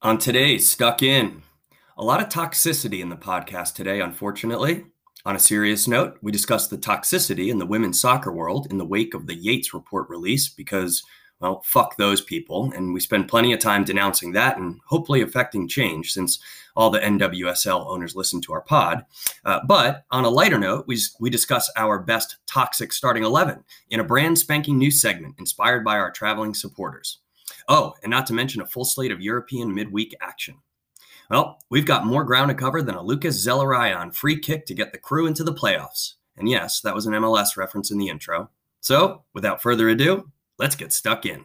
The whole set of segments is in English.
On today's Stuck In, a lot of toxicity in the podcast today, unfortunately. On a serious note, we discuss the toxicity in the women's soccer world in the wake of the Yates report release because, well, fuck those people. And we spend plenty of time denouncing that and hopefully affecting change since all the NWSL owners listen to our pod. Uh, but on a lighter note, we, we discuss our best toxic starting 11 in a brand spanking new segment inspired by our traveling supporters. Oh, and not to mention a full slate of European midweek action. Well, we've got more ground to cover than a Lucas Zelarayan free kick to get the crew into the playoffs. And yes, that was an MLS reference in the intro. So, without further ado, let's get stuck in.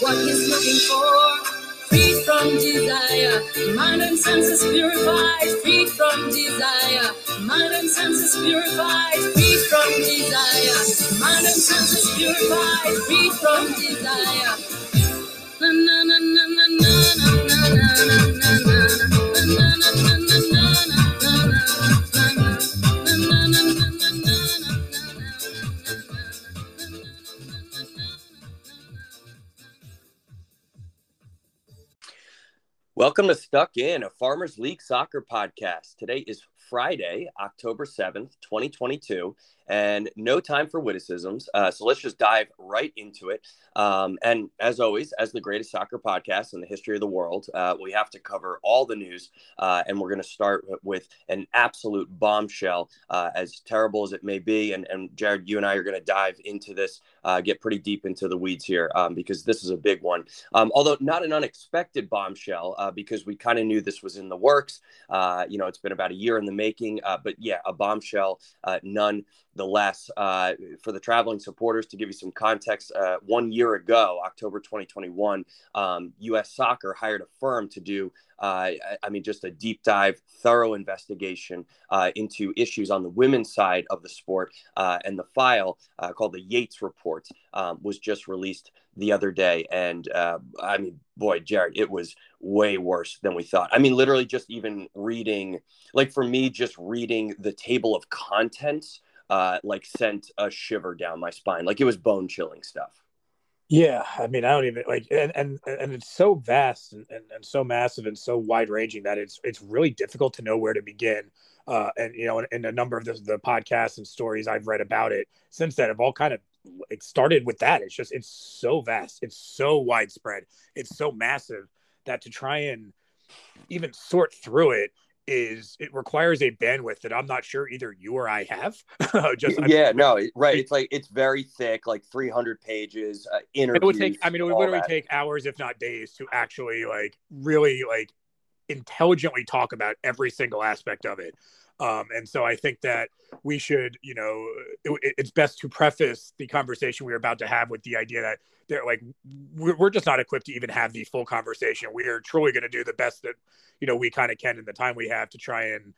What he's looking for free from desire. Mind and senses purified, free from desire. Mind and senses purified, free from desire. Mind and senses purified, free from desire. Na na na na na na na na na na na na na Welcome to Stuck In, a Farmers League soccer podcast. Today is Friday, October 7th, 2022, and no time for witticisms. Uh, so let's just dive right into it. Um, and as always, as the greatest soccer podcast in the history of the world, uh, we have to cover all the news. Uh, and we're going to start with an absolute bombshell, uh, as terrible as it may be. And, and Jared, you and I are going to dive into this, uh, get pretty deep into the weeds here, um, because this is a big one. Um, although not an unexpected bombshell, uh, because we kind of knew this was in the works. you know, it's been about a year in the making, but yeah, a bombshell, none the less. Uh, for the traveling supporters, to give you some context, uh, one year ago, October 2021, um, U.S. Soccer hired a firm to do, uh, I mean, just a deep dive, thorough investigation uh, into issues on the women's side of the sport. Uh, and the file uh, called the Yates Report um, was just released the other day. And I mean, boy, Jared, it was way worse than we thought. I mean, literally, just even reading, like for me, just reading the table of contents uh, like sent a shiver down my spine. Like it was bone chilling stuff. Yeah, I mean, I don't even like, and and and it's so vast and, and, and so massive and so wide ranging that it's it's really difficult to know where to begin. Uh, and you know, in, in a number of the, the podcasts and stories I've read about it since then have all kind of it started with that. It's just it's so vast, it's so widespread, it's so massive that to try and even sort through it is it requires a bandwidth that I'm not sure either you or I have. Just yeah, I mean, no, right. It's like it's very thick, like 300 pages. Uh, interviews. It would take. I mean, it would literally that. take hours, if not days, to actually like really like intelligently talk about every single aspect of it. Um, and so I think that we should, you know, it, it's best to preface the conversation we're about to have with the idea that they're like, we're just not equipped to even have the full conversation. We are truly going to do the best that, you know, we kind of can in the time we have to try and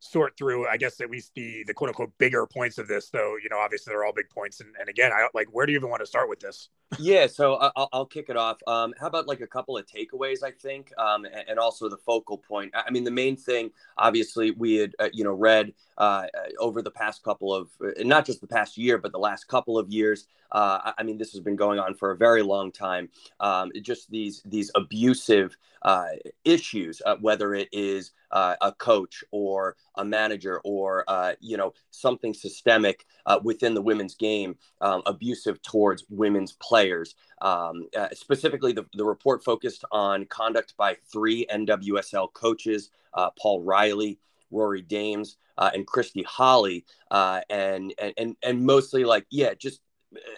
sort through i guess at least the the quote unquote bigger points of this though you know obviously they're all big points. And, and again i like where do you even want to start with this? Yeah so I'll, I'll kick it off. Um how about like a couple of takeaways i think um and, and also the focal point. I mean the main thing obviously we had uh, you know read uh, over the past couple of uh, not just the past year but the last couple of years uh, I mean, this has been going on for a very long time. Um, just these these abusive uh, issues, uh, whether it is uh, a coach or a manager or uh, you know something systemic uh, within the women's game, um, abusive towards women's players. Um, specifically, the, the report focused on conduct by three NWSL coaches: Paul Riley, Rory Dames, and Christy Holly, and and and mostly like yeah, just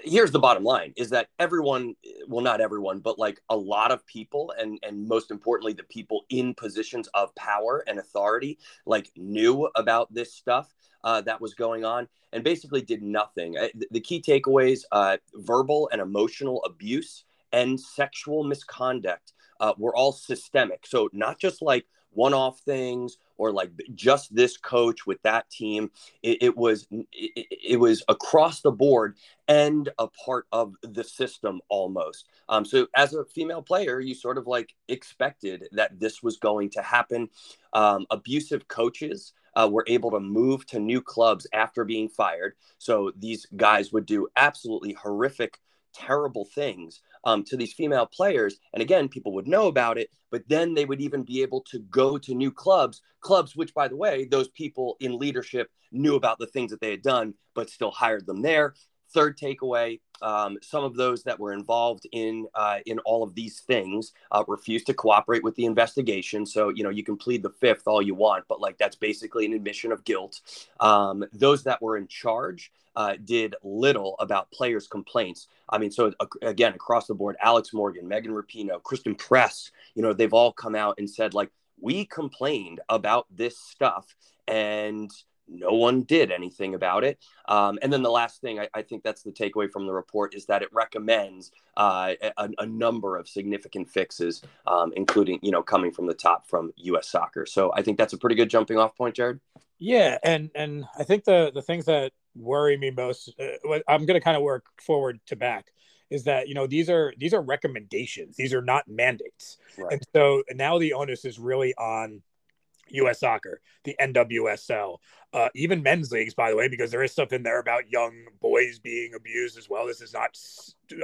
here's the bottom line is that everyone well not everyone but like a lot of people and and most importantly the people in positions of power and authority like knew about this stuff uh, that was going on and basically did nothing. The key takeaways uh, verbal and emotional abuse and sexual misconduct uh, were all systemic. So not just like one-off things or like just this coach with that team. It, it was it, it, was across the board and a part of the system almost. Um, so as a female player, you sort of like expected that this was going to happen. Um, abusive coaches. Uh, were able to move to new clubs after being fired. So these guys would do absolutely horrific terrible things um, to these female players. And again, people would know about it, but then they would even be able to go to new clubs, clubs which, by the way, those people in leadership knew about the things that they had done, but still hired them there. Third takeaway: um, some of those that were involved in uh, in all of these things uh, refused to cooperate with the investigation. So you know you can plead the fifth all you want, but like that's basically an admission of guilt. Um, those that were in charge uh, did little about players' complaints. I mean, so uh, again, across the board, Alex Morgan, Megan Rapinoe, Christen Press, you know, they've all come out and said, like, we complained about this stuff and no one did anything about it. Um, and then the last thing, I, I, think that's the takeaway from the report, is that it recommends uh, a, a, number of significant fixes, um, including, you know, coming from the top from U.S. soccer. So I think that's a pretty good jumping off point, Jared. Yeah, and and I think the the things that worry me most, uh, I'm going to kind of work forward to back, is that you know these are these are recommendations, these are not mandates, right. and so now the onus is really on U.S. Soccer, the NWSL, uh, even men's leagues, by the way, because there is stuff in there about young boys being abused as well. This is not,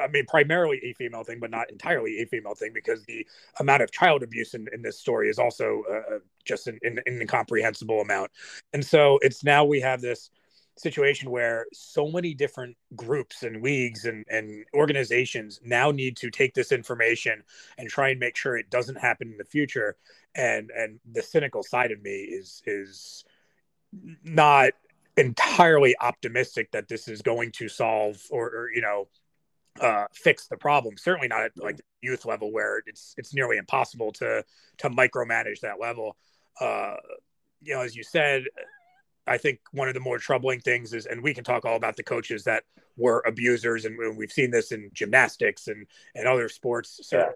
I mean, primarily a female thing, but not entirely a female thing, because the amount of child abuse in, in this story is also uh, uh just an, an, an incomprehensible amount. And so it's now we have this situation where so many different groups and leagues and, and organizations now need to take this information and try and make sure it doesn't happen in the future and and the cynical side of me is is not entirely optimistic that this is going to solve or, or you know uh, fix the problem. Certainly not at like the youth level where it's it's nearly impossible to to micromanage that level. Uh, you know, as you said, I think one of the more troubling things is, and we can talk all about the coaches that were abusers, and we've seen this in gymnastics and and other sports. So, yeah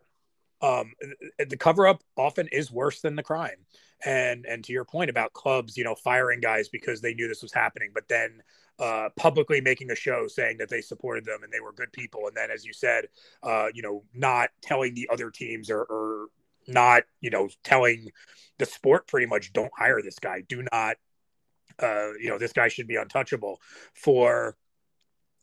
um, the cover up often is worse than the crime. And and to your point about clubs, you know, firing guys because they knew this was happening, but then uh, publicly making a show saying that they supported them and they were good people, and then as you said, uh, you know, not telling the other teams or, or not, you know, telling the sport pretty much don't hire this guy, do not, uh, you know, this guy should be untouchable for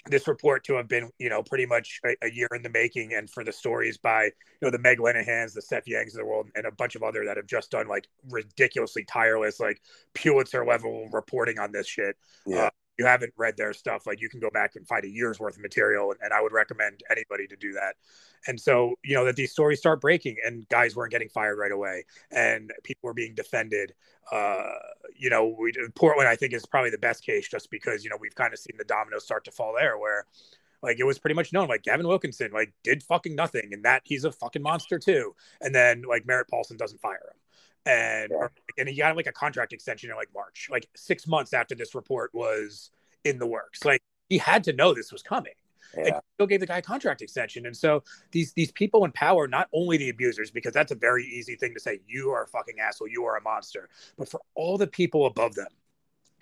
this report to have been, you know, pretty much a, a, year in the making, and for the stories by, you know, the Meg Linehans, the Steph Yangs of the world, and a bunch of other that have just done like ridiculously tireless, like Pulitzer level reporting on this shit. Yeah. Uh, you haven't read their stuff, like you can go back and find a year's worth of material, and, and I would recommend anybody to do that. And so, you know, that these stories start breaking, and guys weren't getting fired right away, and people were being defended. Uh, you know, we, Portland, I think, is probably the best case, just because you know we've kind of seen the dominoes start to fall there, where like it was pretty much known like Gavin Wilkinson like did fucking nothing and that he's a fucking monster too and then like Merritt Paulson doesn't fire him and yeah. and he got like a contract extension in like March, like six months after this report was in the works. Like he had to know this was coming. Yeah. And still gave the guy a contract extension. And so these these people in power, not only the abusers, because that's a very easy thing to say, you are a fucking asshole, you are a monster, but for all the people above them,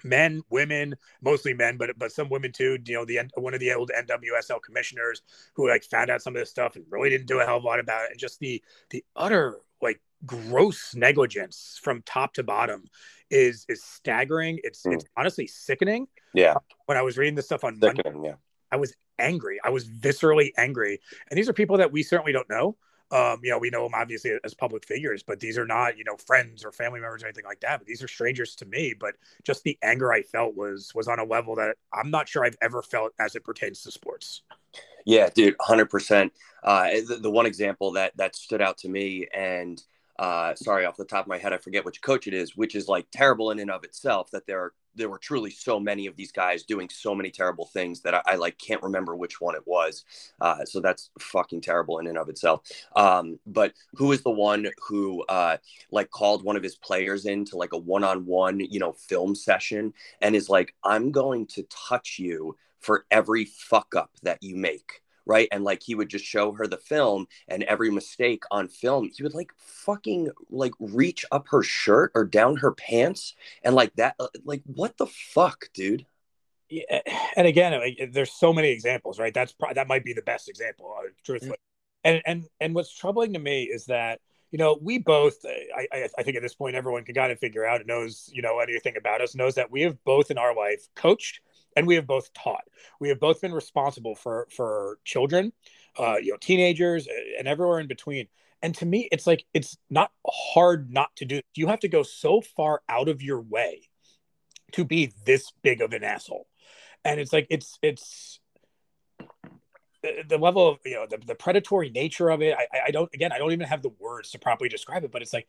men, women, mostly men, but but some women too. You know, the one of the old NWSL commissioners who like found out some of this stuff and really didn't do a hell of a lot about it, and just the the utter like gross negligence from top to bottom is is staggering. It's mm. it's honestly sickening. Yeah. When I was reading this stuff on sickening, Monday, yeah. I was angry. I was viscerally angry. And these are people that we certainly don't know. Um, you know, we know them obviously as public figures, but these are not, you know, friends or family members or anything like that. But these are strangers to me. But just the anger I felt was was on a level that I'm not sure I've ever felt as it pertains to sports. Yeah, dude, hundred uh, percent. The, the one example that that stood out to me, and uh, sorry, off the top of my head, I forget which coach it is, which is like terrible in and of itself that there are there were truly so many of these guys doing so many terrible things that I, I like can't remember which one it was. Uh, so that's fucking terrible in and of itself. Um, but who is the one who uh, like called one of his players into like a one-on-one, you know, film session and is like, "I'm going to touch you for every fuck up that you make." Right? And like he would just show her the film and every mistake on film, he would like fucking like reach up her shirt or down her pants and like that. Uh, like, what the fuck, dude? Yeah, and again, like, there's so many examples, right? That's probably that might be the best example, uh, truthfully. Mm-hmm. And and and what's troubling to me is that you know we both, I, I I think at this point everyone can kind of figure out and knows you know anything about us knows that we have both in our life coached and we have both taught. We have both been responsible for for children, uh, you know, teenagers, and everywhere in between. And to me, it's like it's not hard not to do. You have to go so far out of your way to be this big of an asshole, and it's like it's it's the level of you know the, the predatory nature of it I, I don't again i don't even have the words to properly describe it but it's like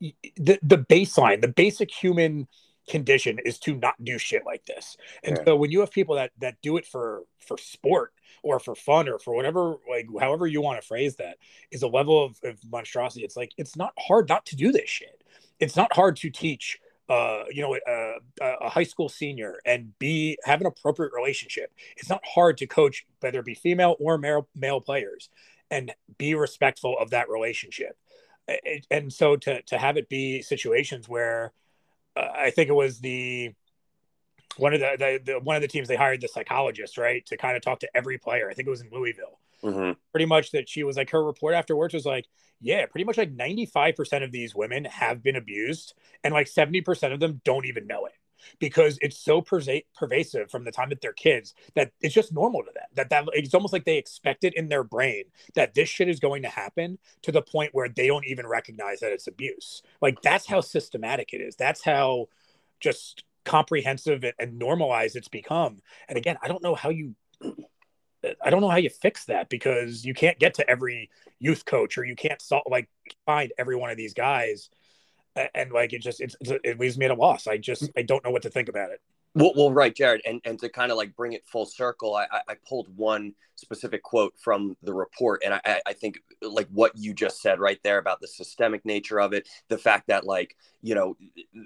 the the baseline the basic human condition is to not do shit like this. And yeah. so when you have people that that do it for for sport or for fun or for whatever like however you want to phrase that is a level of, of monstrosity. It's like it's not hard not to do this shit. It's not hard to teach uh, you know, a, a, high school senior and be have an appropriate relationship. It's not hard to coach whether it be female or male, male players and be respectful of that relationship. And so to to have it be situations where uh, I think it was the one of the, the, the, one of the teams they hired the psychologist right to kind of talk to every player. I think it was in Louisville. Mm-hmm. Pretty much that she was like her report afterwards was like, yeah, pretty much like ninety five percent of these women have been abused, and like seventy percent of them don't even know it because it's so persa- pervasive from the time that they're kids that it's just normal to them. That that it's almost like they expect it in their brain that this shit is going to happen to the point where they don't even recognize that it's abuse. Like that's how systematic it is. That's how just comprehensive and normalized it's become. And again, I don't know how you I don't know how you fix that because you can't get to every youth coach or you can't solve like find every one of these guys and like it just it's, it leaves me at a loss. I just I don't know what to think about it. Well, well, right, Jared, and and to kind of like bring it full circle, I, I pulled one specific quote from the report, and I, I think like what you just said right there about the systemic nature of it, the fact that like you know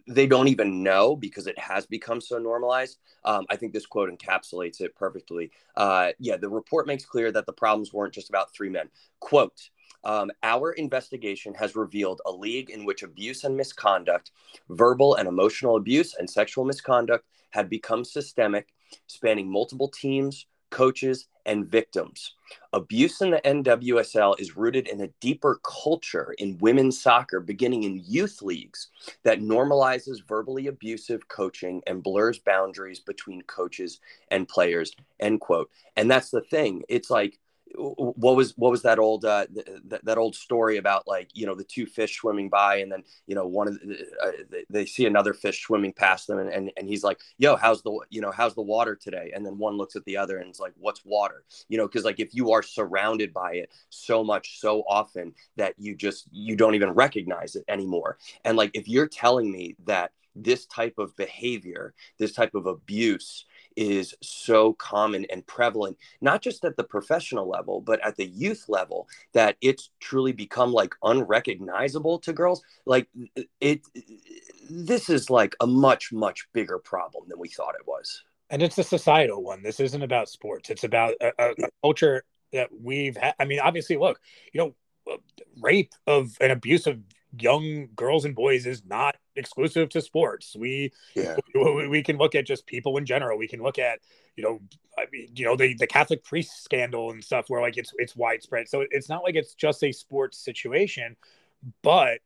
they don't even know because it has become so normalized. Um, I think this quote encapsulates it perfectly. Uh, yeah, the report makes clear that the problems weren't just about three men. Quote um, our investigation has revealed a league in which abuse and misconduct, verbal and emotional abuse, and sexual misconduct had become systemic, spanning multiple teams, coaches, and victims. Abuse in the NWSL is rooted in a deeper culture in women's soccer, beginning in youth leagues, that normalizes verbally abusive coaching and blurs boundaries between coaches and players. End quote. And that's the thing. It's like what was what was that old uh, th- that old story about like you know the two fish swimming by and then you know one of the, uh, they see another fish swimming past them and, and and he's like yo how's the you know how's the water today? And then one looks at the other and it's like what's water? You know because like if you are surrounded by it so much so often that you just you don't even recognize it anymore. And like if you're telling me that this type of behavior this type of abuse is so common and prevalent, not just at the professional level, but at the youth level, that it's truly become like unrecognizable to girls. Like it, this is like a much, much bigger problem than we thought it was. And it's a societal one. This isn't about sports. It's about a, a, a culture that we've had. I mean, obviously, look, you know, rape of an abuse of young girls and boys is not exclusive to sports. We, yeah. we, we can look at just people in general. We can look at you know, I mean, you know, the the Catholic priest scandal and stuff where like it's it's widespread. So it's not like it's just a sports situation, but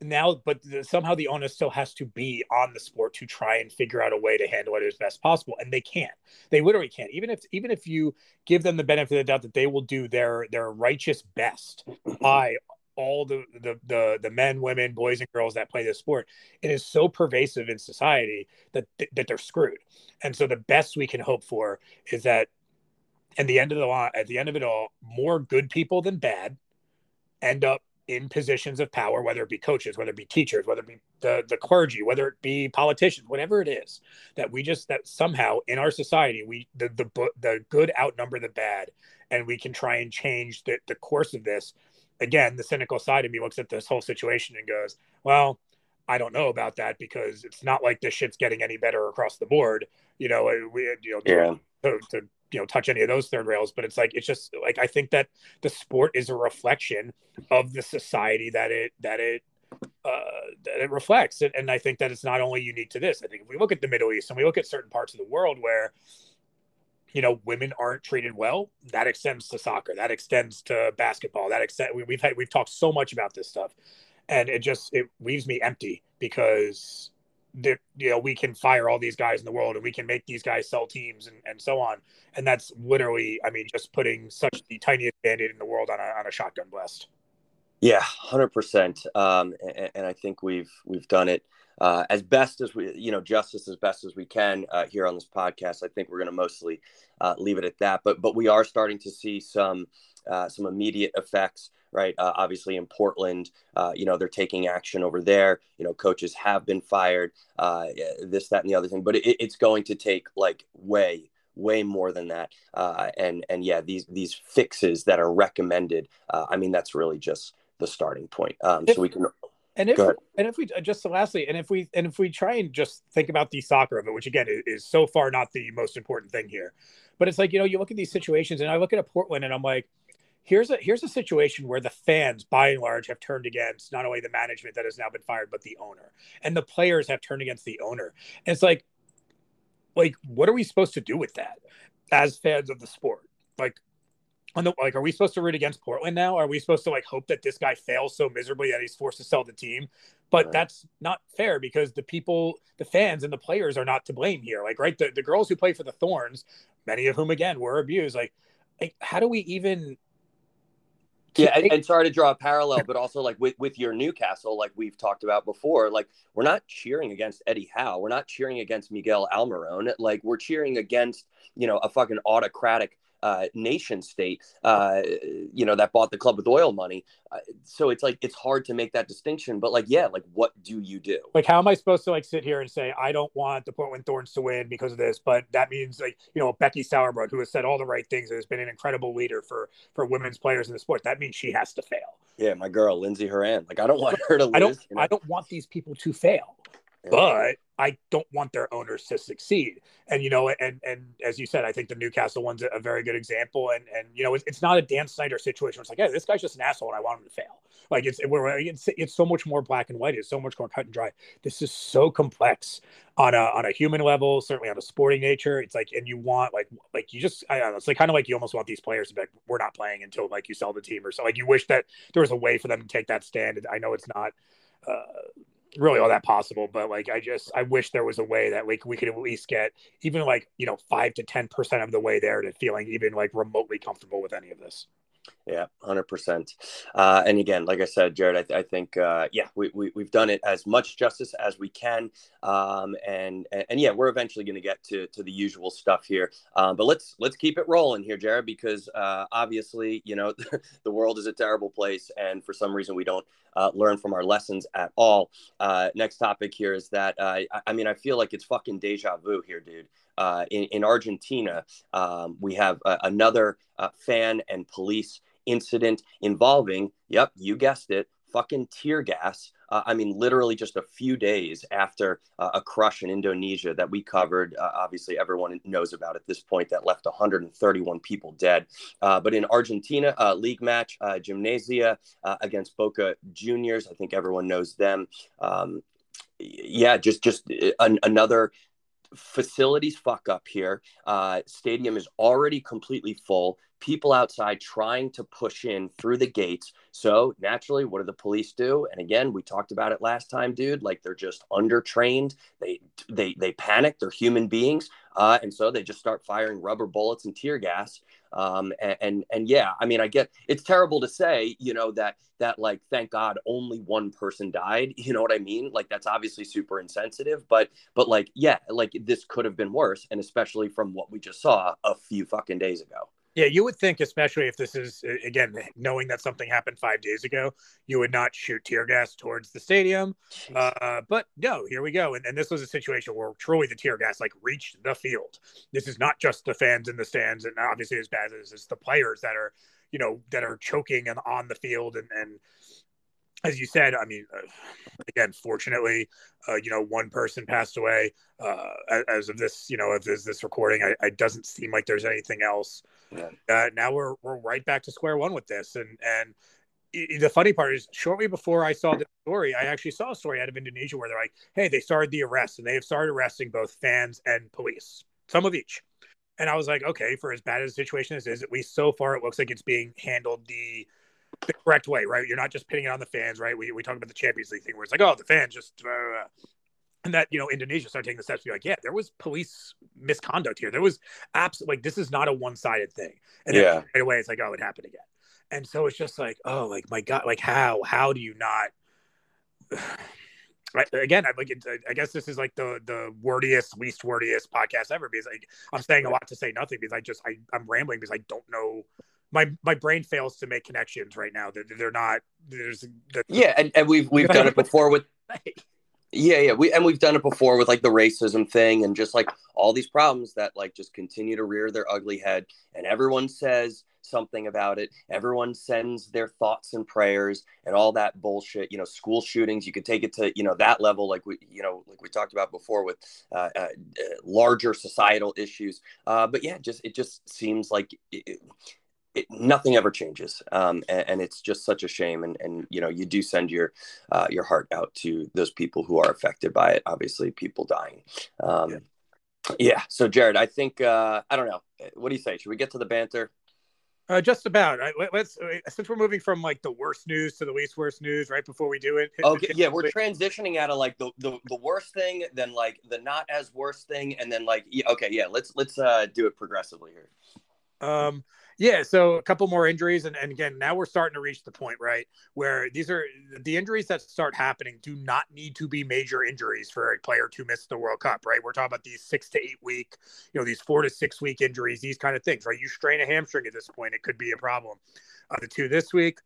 now but the, somehow the onus still has to be on the sport to try and figure out a way to handle it as best possible and they can't they literally can't even if even if you give them the benefit of the doubt that they will do their their righteous best by all the, the the the men, women, boys, and girls that play this sport. It is so pervasive in society that that they're screwed. And so the best we can hope for is that, at the end of the line, at the end of it all, more good people than bad end up in positions of power, whether it be coaches, whether it be teachers, whether it be the, the clergy, whether it be politicians, whatever it is, that we just that somehow in our society we the the the good outnumber the bad, and we can try and change the, the course of this. Again, the cynical side of me looks at this whole situation and goes, "Well, I don't know about that because it's not like this shit's getting any better across the board." You know, we you know yeah. to, to you know touch any of those third rails but it's like it's just like i think that the sport is a reflection of the society that it that it uh, that it reflects and, and i think that it's not only unique to this i think if we look at the middle east and we look at certain parts of the world where you know women aren't treated well that extends to soccer that extends to basketball that extent we, we've had we've talked so much about this stuff. And it just it leaves me empty because that you know we can fire all these guys in the world and we can make these guys sell teams and, and so on. And that's literally i mean just putting such the tiniest band-aid in the world on a, on a shotgun blast. Yeah 100% um, and, and, i think we've we've done it uh, as best as we you know justice as best as we can uh, here on this podcast i think we're going to mostly uh, leave it at that but but we are starting to see some uh, some immediate effects right? Uh, obviously, in Portland, uh, you know, they're taking action over there. You know, coaches have been fired, uh, this, that, and the other thing. But it, it's going to take like way, way more than that. Uh, and and yeah, these these fixes that are recommended. Uh, I mean, that's really just the starting point. Um, so we can. And if and if we uh, just lastly, and if we and if we try and just think about the soccer of it, which again is, is so far not the most important thing here, but it's like you know you look at these situations, and I look at a Portland, and I'm like here's a here's a situation where the fans by and large have turned against not only the management that has now been fired but the owner and the players have turned against the owner. And it's like like what are we supposed to do with that as fans of the sport? Like on the like are we supposed to root against portland now are we supposed to like hope that this guy fails so miserably that he's forced to sell the team but right. that's not fair because the people the fans and the players are not to blame here like right the, the girls who play for the thorns many of whom again were abused like like how do we even yeah, and, and, sorry to draw a parallel, but also like with, with your Newcastle, like we've talked about before, like we're not cheering against Eddie Howe. We're not cheering against Miguel Almiron. Like we're cheering against, you know, a fucking autocratic uh, nation state, uh, you know, that bought the club with oil money. Uh, so it's like it's hard to make that distinction. But like, yeah, like what do you do? Like, how am I supposed to like sit here and say I don't want the Portland Thorns to win because of this? But that means like you know Becky Sauerbrunn, who has said all the right things, and has been an incredible leader for for women's players in the sport. That means she has to fail. Yeah, my girl Lindsay Horan. Like, I don't want her to lose. I don't. You know? I don't want these people to fail. But I don't want their owners to succeed. And you know, and and as you said, I think the Newcastle one's a very good example. And and you know, it's, it's not a Dan Snyder situation. It's like, hey, this guy's just an asshole, and I want him to fail. Like it's we're, it's it's so much more black and white. It's so much more cut and dry. This is so complex on a on a human level, certainly on a sporting nature. It's like, and you want like like you just I don't know. It's like kind of like you almost want these players to be like, we're not playing until like you sell the team or so. Like you wish that there was a way for them to take that stand. I know it's not. Uh, really all that possible but like i just i wish there was a way that like we could at least get even like you know five to ten percent of the way there to feeling even like remotely comfortable with any of this yeah, hundred uh, percent. And again, like I said, Jared, I, th- I think uh, yeah, we, we have done it as much justice as we can, um, and, and, and yeah, we're eventually going to get to to the usual stuff here. Um, but let's let's keep it rolling here, Jared, because uh, obviously you know the world is a terrible place, and for some reason we don't uh, learn from our lessons at all. Uh, next topic here is that uh, I, I mean I feel like it's fucking deja vu here, dude. Uh, in, in, Argentina, um, we have uh, another uh, fan and police incident involving, yep, you guessed it, fucking tear gas. Uh, I mean, literally just a few days after uh, a crush in Indonesia that we covered. Uh, obviously, everyone knows about at this point that left 131 people dead. Uh, but in Argentina, uh, league match, uh, Gimnasia against Boca Juniors. I think everyone knows them. Um, yeah, just just an, another facilities fuck up here. Uh, stadium is already completely full. People outside trying to push in through the gates. So naturally, what do the police do? And again, we talked about it last time, dude. Like they're just undertrained. They they they panic. They're human beings, uh, and so they just start firing rubber bullets and tear gas. Um, and, and, and yeah, I mean, I get it's terrible to say, you know, that that like thank God only one person died. You know what I mean? Like that's obviously super insensitive, but but like yeah, like this could have been worse, and especially from what we just saw a few fucking days ago. Yeah, you would think, especially if this is again knowing that something happened five days ago, you would not shoot tear gas towards the stadium. Uh, but no, here we go, and, and this was a situation where truly the tear gas like reached the field. This is not just the fans in the stands, and obviously as bad as it's the players that are, you know, that are choking and on the field, and and as you said, I mean, uh, again, fortunately, uh, you know, one person passed away. Uh, as of this, you know, this, this recording, I, it doesn't seem like there's anything else. Yeah. Uh, now we're we're right back to square one with this, and and the funny part is, shortly before I saw the story, I actually saw a story out of Indonesia where they're like, "Hey, they started the arrest, and they have started arresting both fans and police, some of each." And I was like, "Okay, for as bad as the situation as is, at least so far, it looks like it's being handled the." the correct way, right? You're not just pitting it on the fans, right? We, we talk about the Champions League thing where it's like, oh, the fans just, uh, and that, you know, Indonesia started taking the steps to be like, yeah, there was police misconduct here. There was absolutely, like, this is not a one sided thing. And then yeah. right away, it's like, oh, it happened again. And so it's just like, oh, like, my God, like, how, how do you not? Right. again, I like. I guess this is like the the wordiest, least wordiest podcast ever because like I'm saying a lot to say nothing because I just I I'm rambling because I don't know my my brain fails to make connections right now. They're, they're not. There's the, yeah, and, and we've we've done it before with. Yeah, yeah, we and we've done it before with like the racism thing and just like all these problems that like just continue to rear their ugly head, and everyone says something about it. Everyone sends their thoughts and prayers and all that bullshit. You know, school shootings. You could take it to you know that level, like we you know like we talked about before with uh, uh, larger societal issues. Uh, but yeah, just it just seems like. It, it, nothing ever changes, um, and, and, it's just such a shame. And, and you know, you do send your uh, your heart out to those people who are affected by it. Obviously, people dying. Um, yeah. yeah. So, Jared, I think uh, I don't know. What do you say? Should we get to the banter? Uh, just about. Right? Let, us uh, since we're moving from like the worst news to the least worst news right before we do it. Okay, yeah, we're transitioning out of like the, the the worst thing, then like the not as worst thing, and then like yeah, okay, yeah, let's let's uh, do it progressively here. Um, yeah, so a couple more injuries, and, and again, now we're starting to reach the point, right, where these are the injuries that start happening do not need to be major injuries for a player to miss the World Cup, right? We're talking about these six to eight week, you know, these four to six week injuries, these kind of things, right? You strain a hamstring at this point, it could be a problem. Uh, the two this week,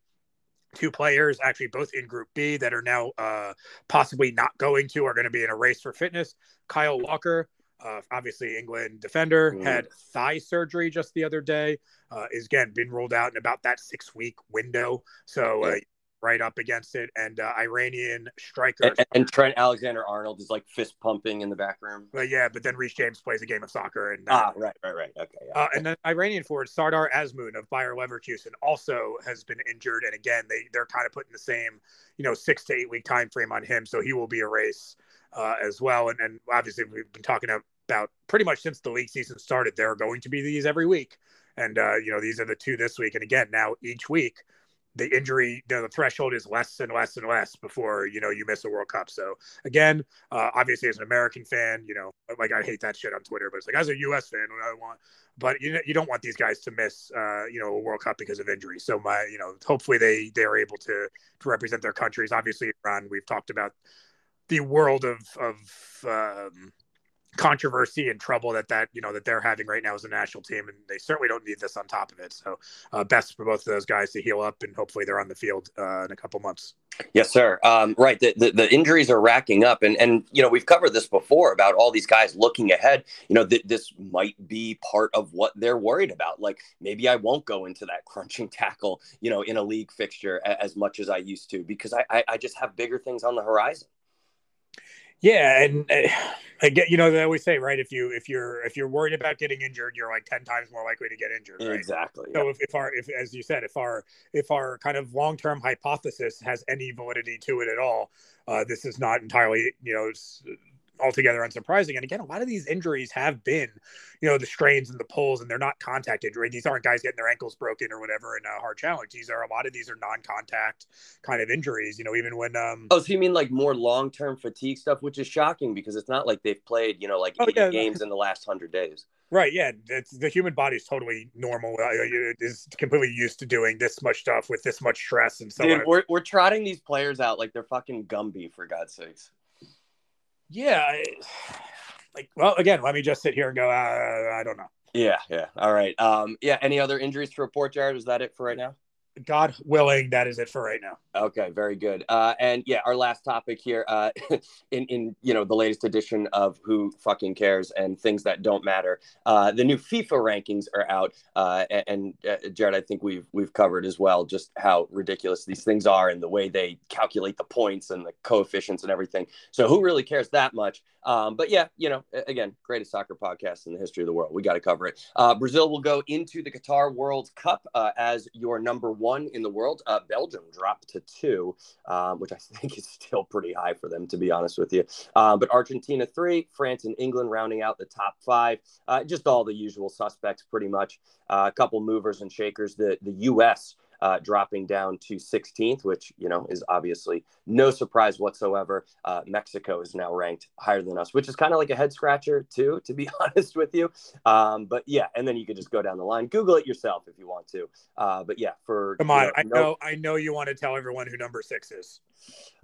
two players, actually both in Group B, that are now uh, possibly not going to, are going to be in a race for fitness. Kyle Walker uh, obviously England defender, mm. had thigh surgery just the other day. Uh, is again been ruled out in about that six week window. So uh, right up against it. And uh, Iranian striker and, and, Trent Alexander Arnold is like fist pumping in the back room. But yeah, but then Reece James plays a game of soccer. And uh, ah, right, right, right. Okay. Yeah. Uh, and then Iranian forward Sardar Azmoun of Bayer Leverkusen also has been injured, and again they they're kind of putting the same you know six to eight week time frame on him, so he will be a race. Uh, as well, and, and obviously we've been talking about pretty much since the league season started. There are going to be these every week, and uh, you know these are the two this week. And again, now each week, the injury, you know, the threshold is less and less and less before you know you miss a World Cup. So again, uh, obviously as an American fan, you know, like I hate that shit on Twitter, but it's like as a U.S. fan, I want, but you know, you don't want these guys to miss, uh, you know, a World Cup because of injury. So my, you know, hopefully they they are able to to represent their countries. Obviously, Iran, we've talked about the world of of um, controversy and trouble that that you know that they're having right now as a national team and they certainly don't need this on top of it. So uh, best for both of those guys to heal up and hopefully they're on the field uh, in a couple months. Yes sir. Um, right the, the, the, injuries are racking up and and you know we've covered this before about all these guys looking ahead. You know th- this might be part of what they're worried about. Like maybe i won't go into that crunching tackle you know in a league fixture a- as much as i used to because I, I i just have bigger things on the horizon yeah, and uh, I get you know they always say right if you if you're if you're worried about getting injured, you're like ten times more likely to get injured. Right? Exactly. So yeah. if, if our if as you said if our if our kind of long term hypothesis has any validity to it at all, uh, this is not entirely you know altogether unsurprising. And again, a lot of these injuries have been, you know, the strains and the pulls, and they're not contact injury. These aren't guys getting their ankles broken or whatever in a hard challenge. These are a lot of these are non-contact kind of injuries. You know, even when um oh, so you mean like more long-term fatigue stuff, which is shocking because it's not like they've played, you know, like oh, yeah, games in the last hundred days. Right. Yeah. It's, the human body is totally normal. Uh, it is completely used to doing this much stuff with this much stress and so Dude, on. We're, we're trotting these players out like they're fucking Gumby, for God's sakes yeah, like well, again, let me just sit here and go. Uh, I don't know. Yeah, yeah. All right. Um, yeah. Any other injuries to report, Jared? Is that it for right now? God willing, that is it for right now. Okay, very good. Uh, and yeah, our last topic here, uh, in in you know the latest edition of Who Fucking Cares and things that don't matter. Uh, the new FIFA rankings are out, uh, and, uh, Jared, I think we've we've covered as well just how ridiculous these things are and the way they calculate the points and the coefficients and everything. So who really cares that much? Um, but yeah, you know, again, greatest soccer podcast in the history of the world. We got to cover it. Uh, Brazil will go into the Qatar World Cup as your number one in the world. Belgium dropped to two, um, which I think is still pretty high for them, to be honest with you. Um, but Argentina three, France and England rounding out the top five. Uh, just all the usual suspects, pretty much. Uh, a couple movers and shakers. The the U.S uh, dropping down to 16th, which you know is obviously no surprise whatsoever. Uh, Mexico is now ranked higher than us, which is kind of like a head scratcher too, to be honest with you. Um, but yeah, and then you could just go down the line, Google it yourself if you want to. Uh, but yeah, for come on, you know, I know, I know you want to tell everyone who number six is.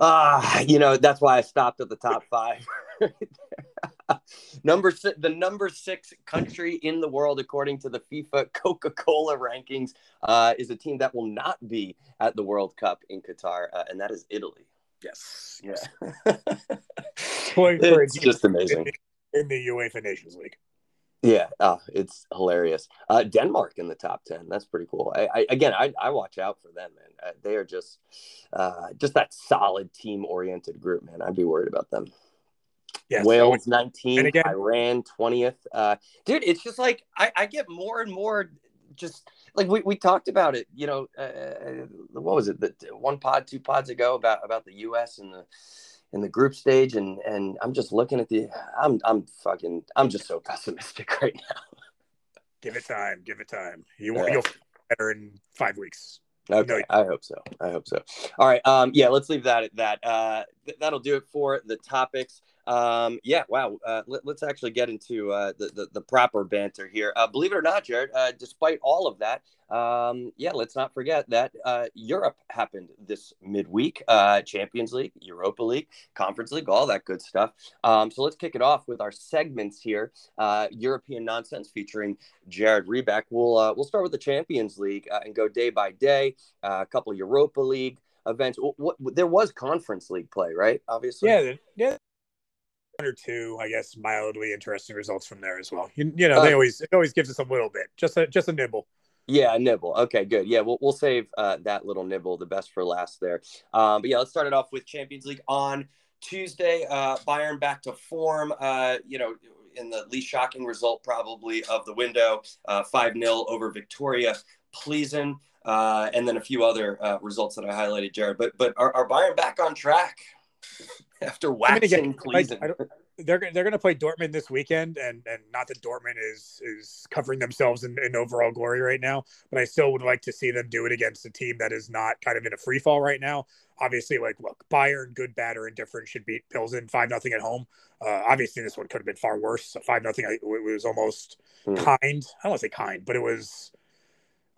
Ah, you know that's why I stopped at the top five. number six, the number six country in the world, according to the FIFA Coca Cola rankings, uh, is a team that will not be at the World Cup in Qatar, uh, and that is Italy. Yes. Yeah. it's just amazing. In the UEFA Nations League. Yeah, uh, it's hilarious. Uh, Denmark in the top ten. That's pretty cool. I, I again, I, I watch out for them, man. Uh, they are just, uh, just that solid team oriented group, man. I'd be worried about them. Yes. Wales 19th, Iran 20th. Uh, dude, it's just like I, I get more and more just like we, we talked about it, you know, uh, what was it? The one pod, two pods ago about about the US and the in the group stage and and I'm just looking at the I'm I'm fucking I'm just so pessimistic right now. Give it time, give it time. You yeah. you'll better in 5 weeks. Okay, I hope so. I hope so. All right. Um, yeah, let's leave that at that. Uh, th- that'll do it for the topics. Um, yeah, wow. Uh, let, us actually get into uh, the, the, the proper banter here. Uh, believe it or not, Jared, uh, despite all of that, um, yeah, let's not forget that uh, Europe happened this midweek. Uh, Champions League, Europa League, Conference League, all that good stuff. Um, so let's kick it off with our segments here. European nonsense featuring Jared Reback. We'll we'll start with the Champions League and go day by day. a couple of Europa League events. What, there was Conference League play, right? Obviously. Yeah, yeah or two, I guess, mildly interesting results from there as well. You, you know, they uh, always it always gives us a little bit, just a just a nibble. Yeah, a nibble. Okay, good. Yeah, we'll we'll save uh, that little nibble, the best for last there. Um, but yeah, let's start it off with Champions League on Tuesday. Uh, Bayern back to form. Uh, you know, in the least shocking result probably of the window, uh, five 0 over Viktoria Plzen. Uh, and then a few other uh, results that I highlighted, Jared. But but are, are Bayern back on track? after waxing. I, they're they're going to play Dortmund this weekend, and and not that Dortmund is is covering themselves in, in overall glory right now, but I still would like to see them do it against a team that is not kind of in a free fall right now. Obviously, like look, Bayern, good, bad, or indifferent, should beat Pilsen five nothing at home. Uh, obviously, this one could have been far worse. Five nothing, it was almost hmm. kind. I don't want to say kind, but it was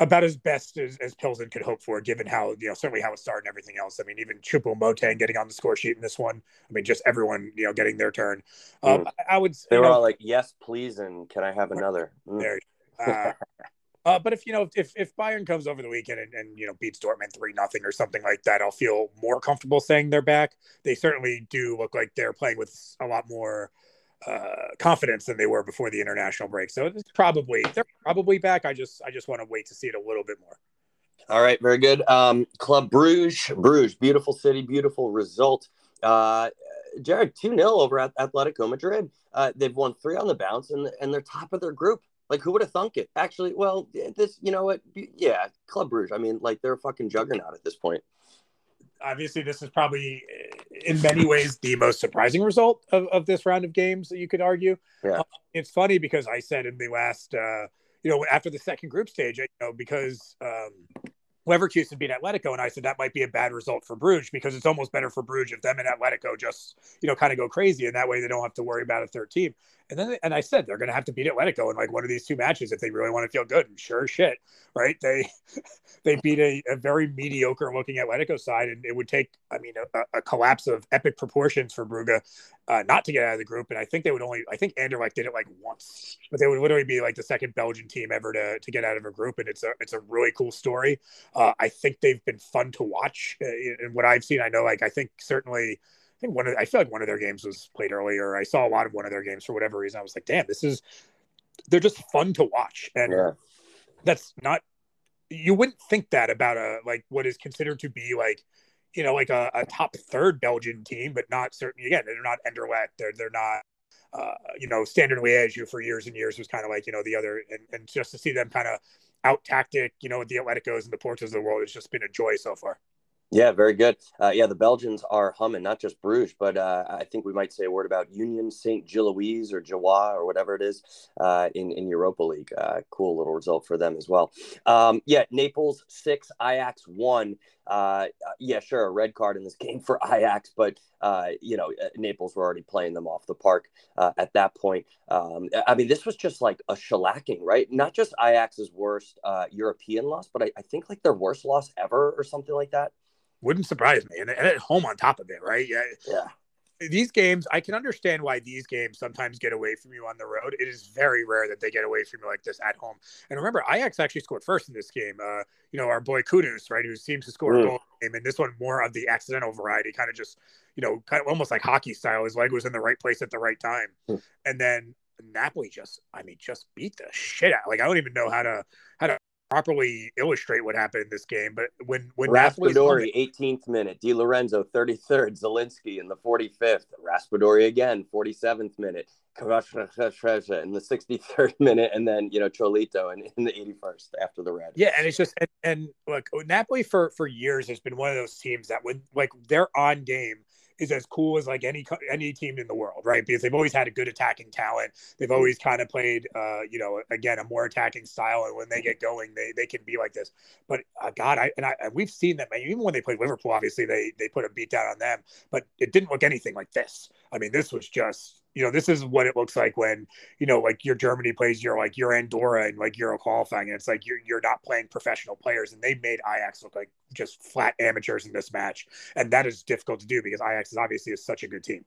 about as best as, as Pilsen could hope for, given how, you know, certainly how it started and everything else. I mean, even Choupo-Moting getting on the score sheet in this one. I mean, just everyone, you know, getting their turn. Mm. I, I, would They were know, all like, yes, please. And can I have another? Mm. There. Uh, uh, but if, you know, if, if Bayern comes over the weekend and, and you know, beats Dortmund 3 nothing or something like that, I'll feel more comfortable saying they're back. They certainly do look like they're playing with a lot more uh, confidence than they were before the international break. So it's probably they're probably back. I just I just want to wait to see it a little bit more. All right, very good. Um, Club Bruges, Bruges, beautiful city, beautiful result. Uh, Jared, 2 0 over at Atletico Madrid. Uh, they've won three on the bounce and, and they're top of their group. Like, who would have thunk it? Actually, well, this, you know what? Yeah, Club Bruges. I mean, like, they're a fucking juggernaut at this point obviously this is probably in many ways the most surprising result of, of this round of games that you could argue. Yeah. Uh, it's funny because I said in the last, uh, you know, after the second group stage, you know, because um, Leverkusen beat Atletico, and I said that might be a bad result for Bruges because it's almost better for Bruges if them and Atletico just, you know, kind of go crazy, and that way they don't have to worry about a third team. And then, and I said they're going to have to beat Atletico in like one of these two matches if they really want to feel good. And sure shit, right? They they beat a, a very mediocre looking Atletico side, and it would take, I mean, a, a collapse of epic proportions for Brugge uh, not to get out of the group. And I think they would only, I think Anderlecht did it like once, but they would literally be like the second Belgian team ever to, to get out of a group. And it's a, it's a really cool story. Uh, I think they've been fun to watch. Uh, and what I've seen, I know, like, I think certainly, think one of, I feel like one of their games was played earlier. I saw a lot of one of their games for whatever reason. I was like, damn, this is, they're just fun to watch. And yeah. that's not, you wouldn't think that about a, like what is considered to be like, you know, like a, a top third Belgian team, but not certainly again, they're not Anderlecht. They're they're not uh, you know, Standard Liège, for years and years was kind of like, you know, the other and, and just to see them kind of out tactic, you know, the Atleticos and the Portos of the world has just been a joy so far. Yeah, very good. Uh, yeah, the Belgians are humming, not just Bruges, but uh, I think we might say a word about Union Saint Gilloise or Jawa or whatever it is uh, in in Europa League. Uh, cool little result for them as well. Um, yeah, Naples six, Ajax one. Uh, yeah, sure, a red card in this game for Ajax, but uh, you know Naples were already playing them off the park at that point. Um, I mean, this was just like a shellacking, right? Not just Ajax's worst European loss, but I, I think like their worst loss ever or something like that wouldn't surprise me. And, at home on top of it, right? Yeah. Yeah. These games, I can understand why these games sometimes get away from you on the road. It is very rare that they get away from you like this at home. And remember, Ajax actually scored first in this game. Uh, you know, our boy Kudus, right, who seems to score mm. a goal game, and this one more of the accidental variety, kind of just, you know, kind of almost like hockey style. His leg was in the right place at the right time. Mm. And then Napoli just, I mean, just beat the shit out. Like I don't even know how to how to properly illustrate what happened in this game. But when when Raspadori, 18th minute, Di Lorenzo, 33rd, Zielinski in the 45th, Raspadori again, 47th minute, in the 63rd minute, and then you know Cholito in, in the 81st after the red. Yeah, and it's just and, and look, Napoli for for years has been one of those teams that when like they're on game is as cool as like any any team in the world, right? Because they've always had a good attacking talent. They've always kind of played, uh, you know, again a more attacking style, and when they get going, they they can be like this. But uh, God, I and I and we've seen them. Even when they played Liverpool, obviously they they put a beat down on them, but it didn't look anything like this. I mean, this was just you know, this is what it looks like when, you know, like your Germany plays your like your Andorra and like Euro qualifying. And it's like you're you're not playing professional players. And they made Ajax look like just flat amateurs in this match. And that is difficult to do because Ajax is obviously is such a good team.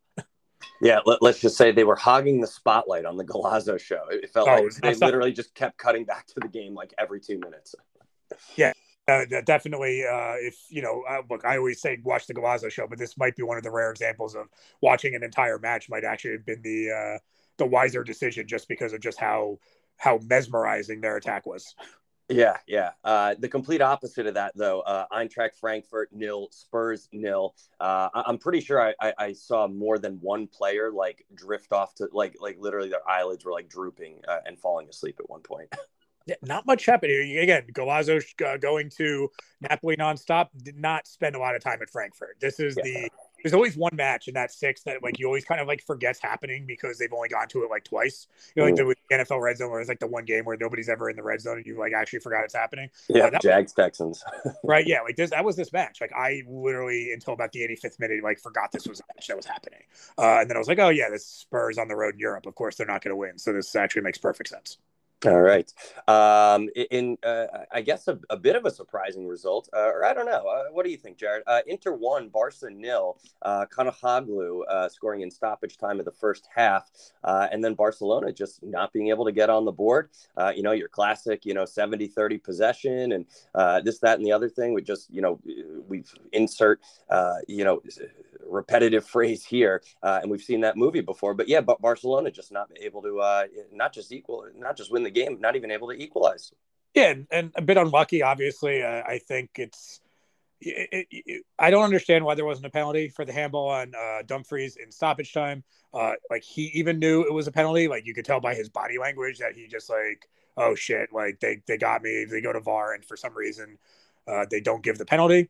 Yeah, let, us just say they were hogging the spotlight on the Golazo show. It felt oh, like they literally just kept cutting back to the game like every two minutes. Yeah, uh, definitely, uh, if you know, uh, look, I always say watch the Golazo show, but this might be one of the rare examples of watching an entire match might actually have been the uh, the wiser decision, just because of just how how mesmerizing their attack was. Yeah, yeah. Uh, the complete opposite of that, though. Uh, Eintracht Frankfurt nil, Spurs nil. Uh, I- am pretty sure I-, I-, I saw more than one player like drift off to like like literally their eyelids were like drooping uh, and falling asleep at one point. Not much happening. Again, Golazo uh, going to Napoli nonstop did not spend a lot of time at Frankfurt. This is yeah. the there's always one match in that six that like you always kind of like forgets happening because they've only gone to it like twice. You know, like the NFL red zone where it's like the one game where nobody's ever in the red zone and you like actually forgot it's happening. Yeah, uh, Jags was, Texans. right. Yeah, like this that was this match. Like I literally until about the 85th minute like forgot this was a match that was happening. Uh, and then I was like, oh yeah, this Spurs on the road in Europe. Of course they're not going to win. So this actually makes perfect sense. All right. Um, in, uh, I guess, a, a, bit of a surprising result, uh, or I don't know. Uh, what do you think, Jared? Uh, Inter one, Barca nil. Uh, Calhanoglu uh, scoring in stoppage time of the first half, uh, and then Barcelona just not being able to get on the board. you know, your classic, you know, 70-30 possession and this, that, and the other thing. We just, you know, we've insert, you know, repetitive phrase here, uh, and we've seen that movie before. But yeah, but Barcelona just not able to uh, not just equal, not just win the game, not even able to equalize. Yeah, and, a bit unlucky. Obviously, uh, I think it's. It, it, it, I don't understand why there wasn't a penalty for the handball on uh, Dumfries in stoppage time. Uh, like he even knew it was a penalty. Like you could tell by his body language that he just like, oh shit, like they they got me. They go to VAR, and for some reason, uh, they don't give the penalty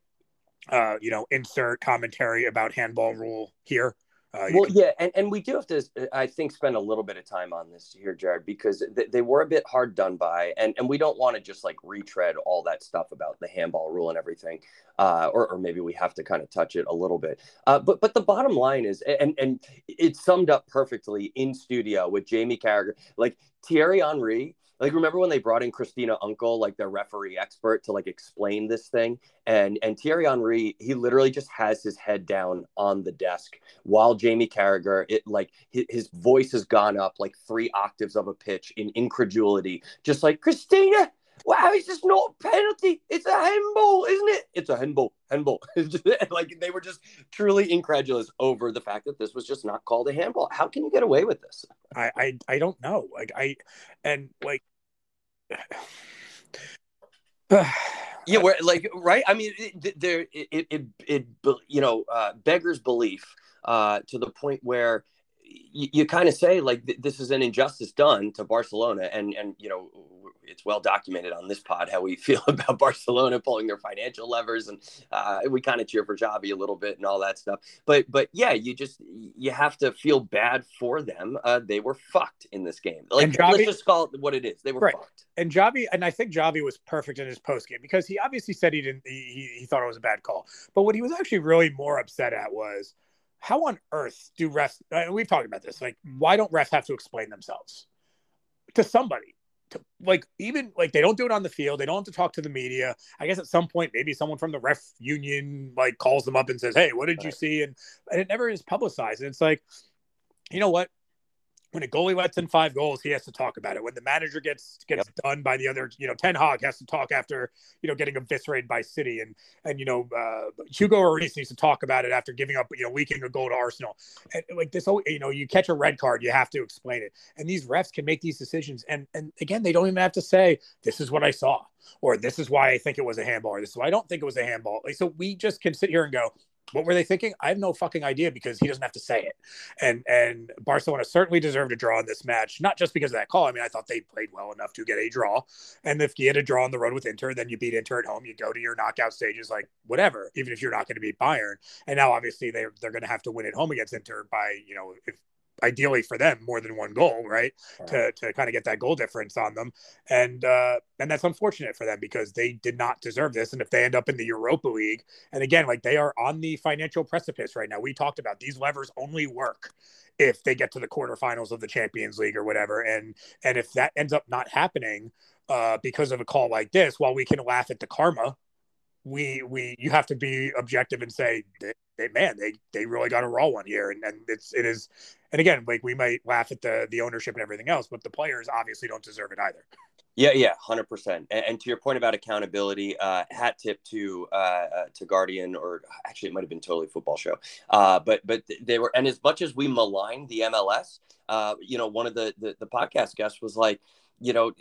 uh, you know, insert commentary about handball rule here. Uh, well, can... yeah, and, and we do have to, I think, spend a little bit of time on this here, Jared, because th- they were a bit hard done by, and, and we don't want to just like retread all that stuff about the handball rule and everything, uh, or, or maybe we have to kind of touch it a little bit. Uh, but but the bottom line is, and and it's summed up perfectly in studio with Jamie Carragher, like Thierry Henry like remember when they brought in Christina Unkel, like their referee expert, to like explain this thing, and and Thierry Henry, he literally just has his head down on the desk while Jamie Carragher, it like his, voice has gone up like three octaves of a pitch in incredulity, just like Christina. Wow, it's just not a penalty. It's a handball, isn't it? It's a handball, handball. like they were just truly incredulous over the fact that this was just not called a handball. How can you get away with this? I, I, I don't know. Like I, and like yeah, where like right? I mean, it, there it, it it, you know uh, beggars belief uh, to the point where you, you kind of say like th- this is an injustice done to Barcelona, and and you know it's well documented on this pod how we feel about Barcelona pulling their financial levers, and uh, we kind of cheer for Xavi a little bit and all that stuff. But but yeah, you just you have to feel bad for them. Uh, they were fucked in this game. Like Xavi, let's just call it what it is. They were right. fucked. And Xavi, and I think Xavi was perfect in his post game because he obviously said he didn't. He, he thought it was a bad call, but what he was actually really more upset at was how on earth do refs? Uh, we've talked about this. Like, why don't refs have to explain themselves to somebody? To, like, even like they don't do it on the field. They don't have to talk to the media. I guess at some point, maybe someone from the ref union like calls them up and says, "Hey, what did right. you see?" And, and it never is publicized. And it's like, you know what? When a goalie lets in five goals, he has to talk about it. When the manager gets gets yep. done by the other, you know, Ten Hag has to talk after you know getting eviscerated by City, and and you know uh, Hugo Lloris needs to talk about it after giving up, you know, leaking a goal to Arsenal. And like this, whole, you know, you catch a red card, you have to explain it, and these refs can make these decisions, and and again, they don't even have to say this is what I saw, or this is why I think it was a handball, or this is why I don't think it was a handball. Like so, we just can sit here and go, what were they thinking? I have no fucking idea because he doesn't have to say it. And and Barcelona certainly deserved a draw in this match, not just because of that call. I mean, I thought they played well enough to get a draw. And if you get a draw on the road with Inter, then you beat Inter at home, you go to your knockout stages like whatever, even if you're not going to beat Bayern. And now obviously they they're going to have to win at home against Inter by, you know, if ideally for them more than one goal, right? right. To to kind of get that goal difference on them, and uh, and that's unfortunate for them because they did not deserve this. And if they end up in the Europa League, and again, like they are on the financial precipice right now. We talked about these levers only work if they get to the quarterfinals of the Champions League or whatever, and and if that ends up not happening uh, because of a call like this, while we can laugh at the karma we we you have to be objective and say they, man they they really got a raw one here. And, and it's it is and again like we might laugh at the the ownership and everything else but the players obviously don't deserve it either. Yeah yeah 100% and, and to your point about accountability uh hat tip to uh, uh to guardian or actually it might have been totally football show. Uh but but they were and as much as we malign the mls uh you know one of the the, the podcast guests was like you know,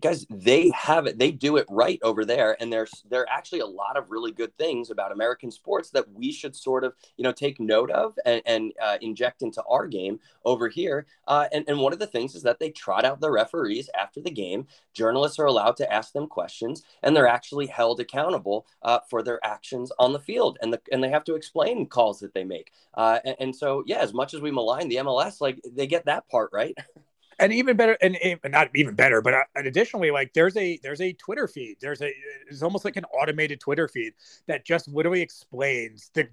guys, they have it. They do it right over there, and there's there are actually a lot of really good things about American sports that we should sort of you know take note of and, and uh, inject into our game over here. Uh, and and one of the things is that they trot out the referees after the game. Journalists are allowed to ask them questions, and they're actually held accountable uh, for their actions on the field, and the and they have to explain calls that they make. Uh, and, and so, yeah, as much as we malign the MLS, like they get that part right. and even better and, and, not even better but uh, and additionally like there's a there's a twitter feed. There's a it's almost like an automated twitter feed that just literally explains the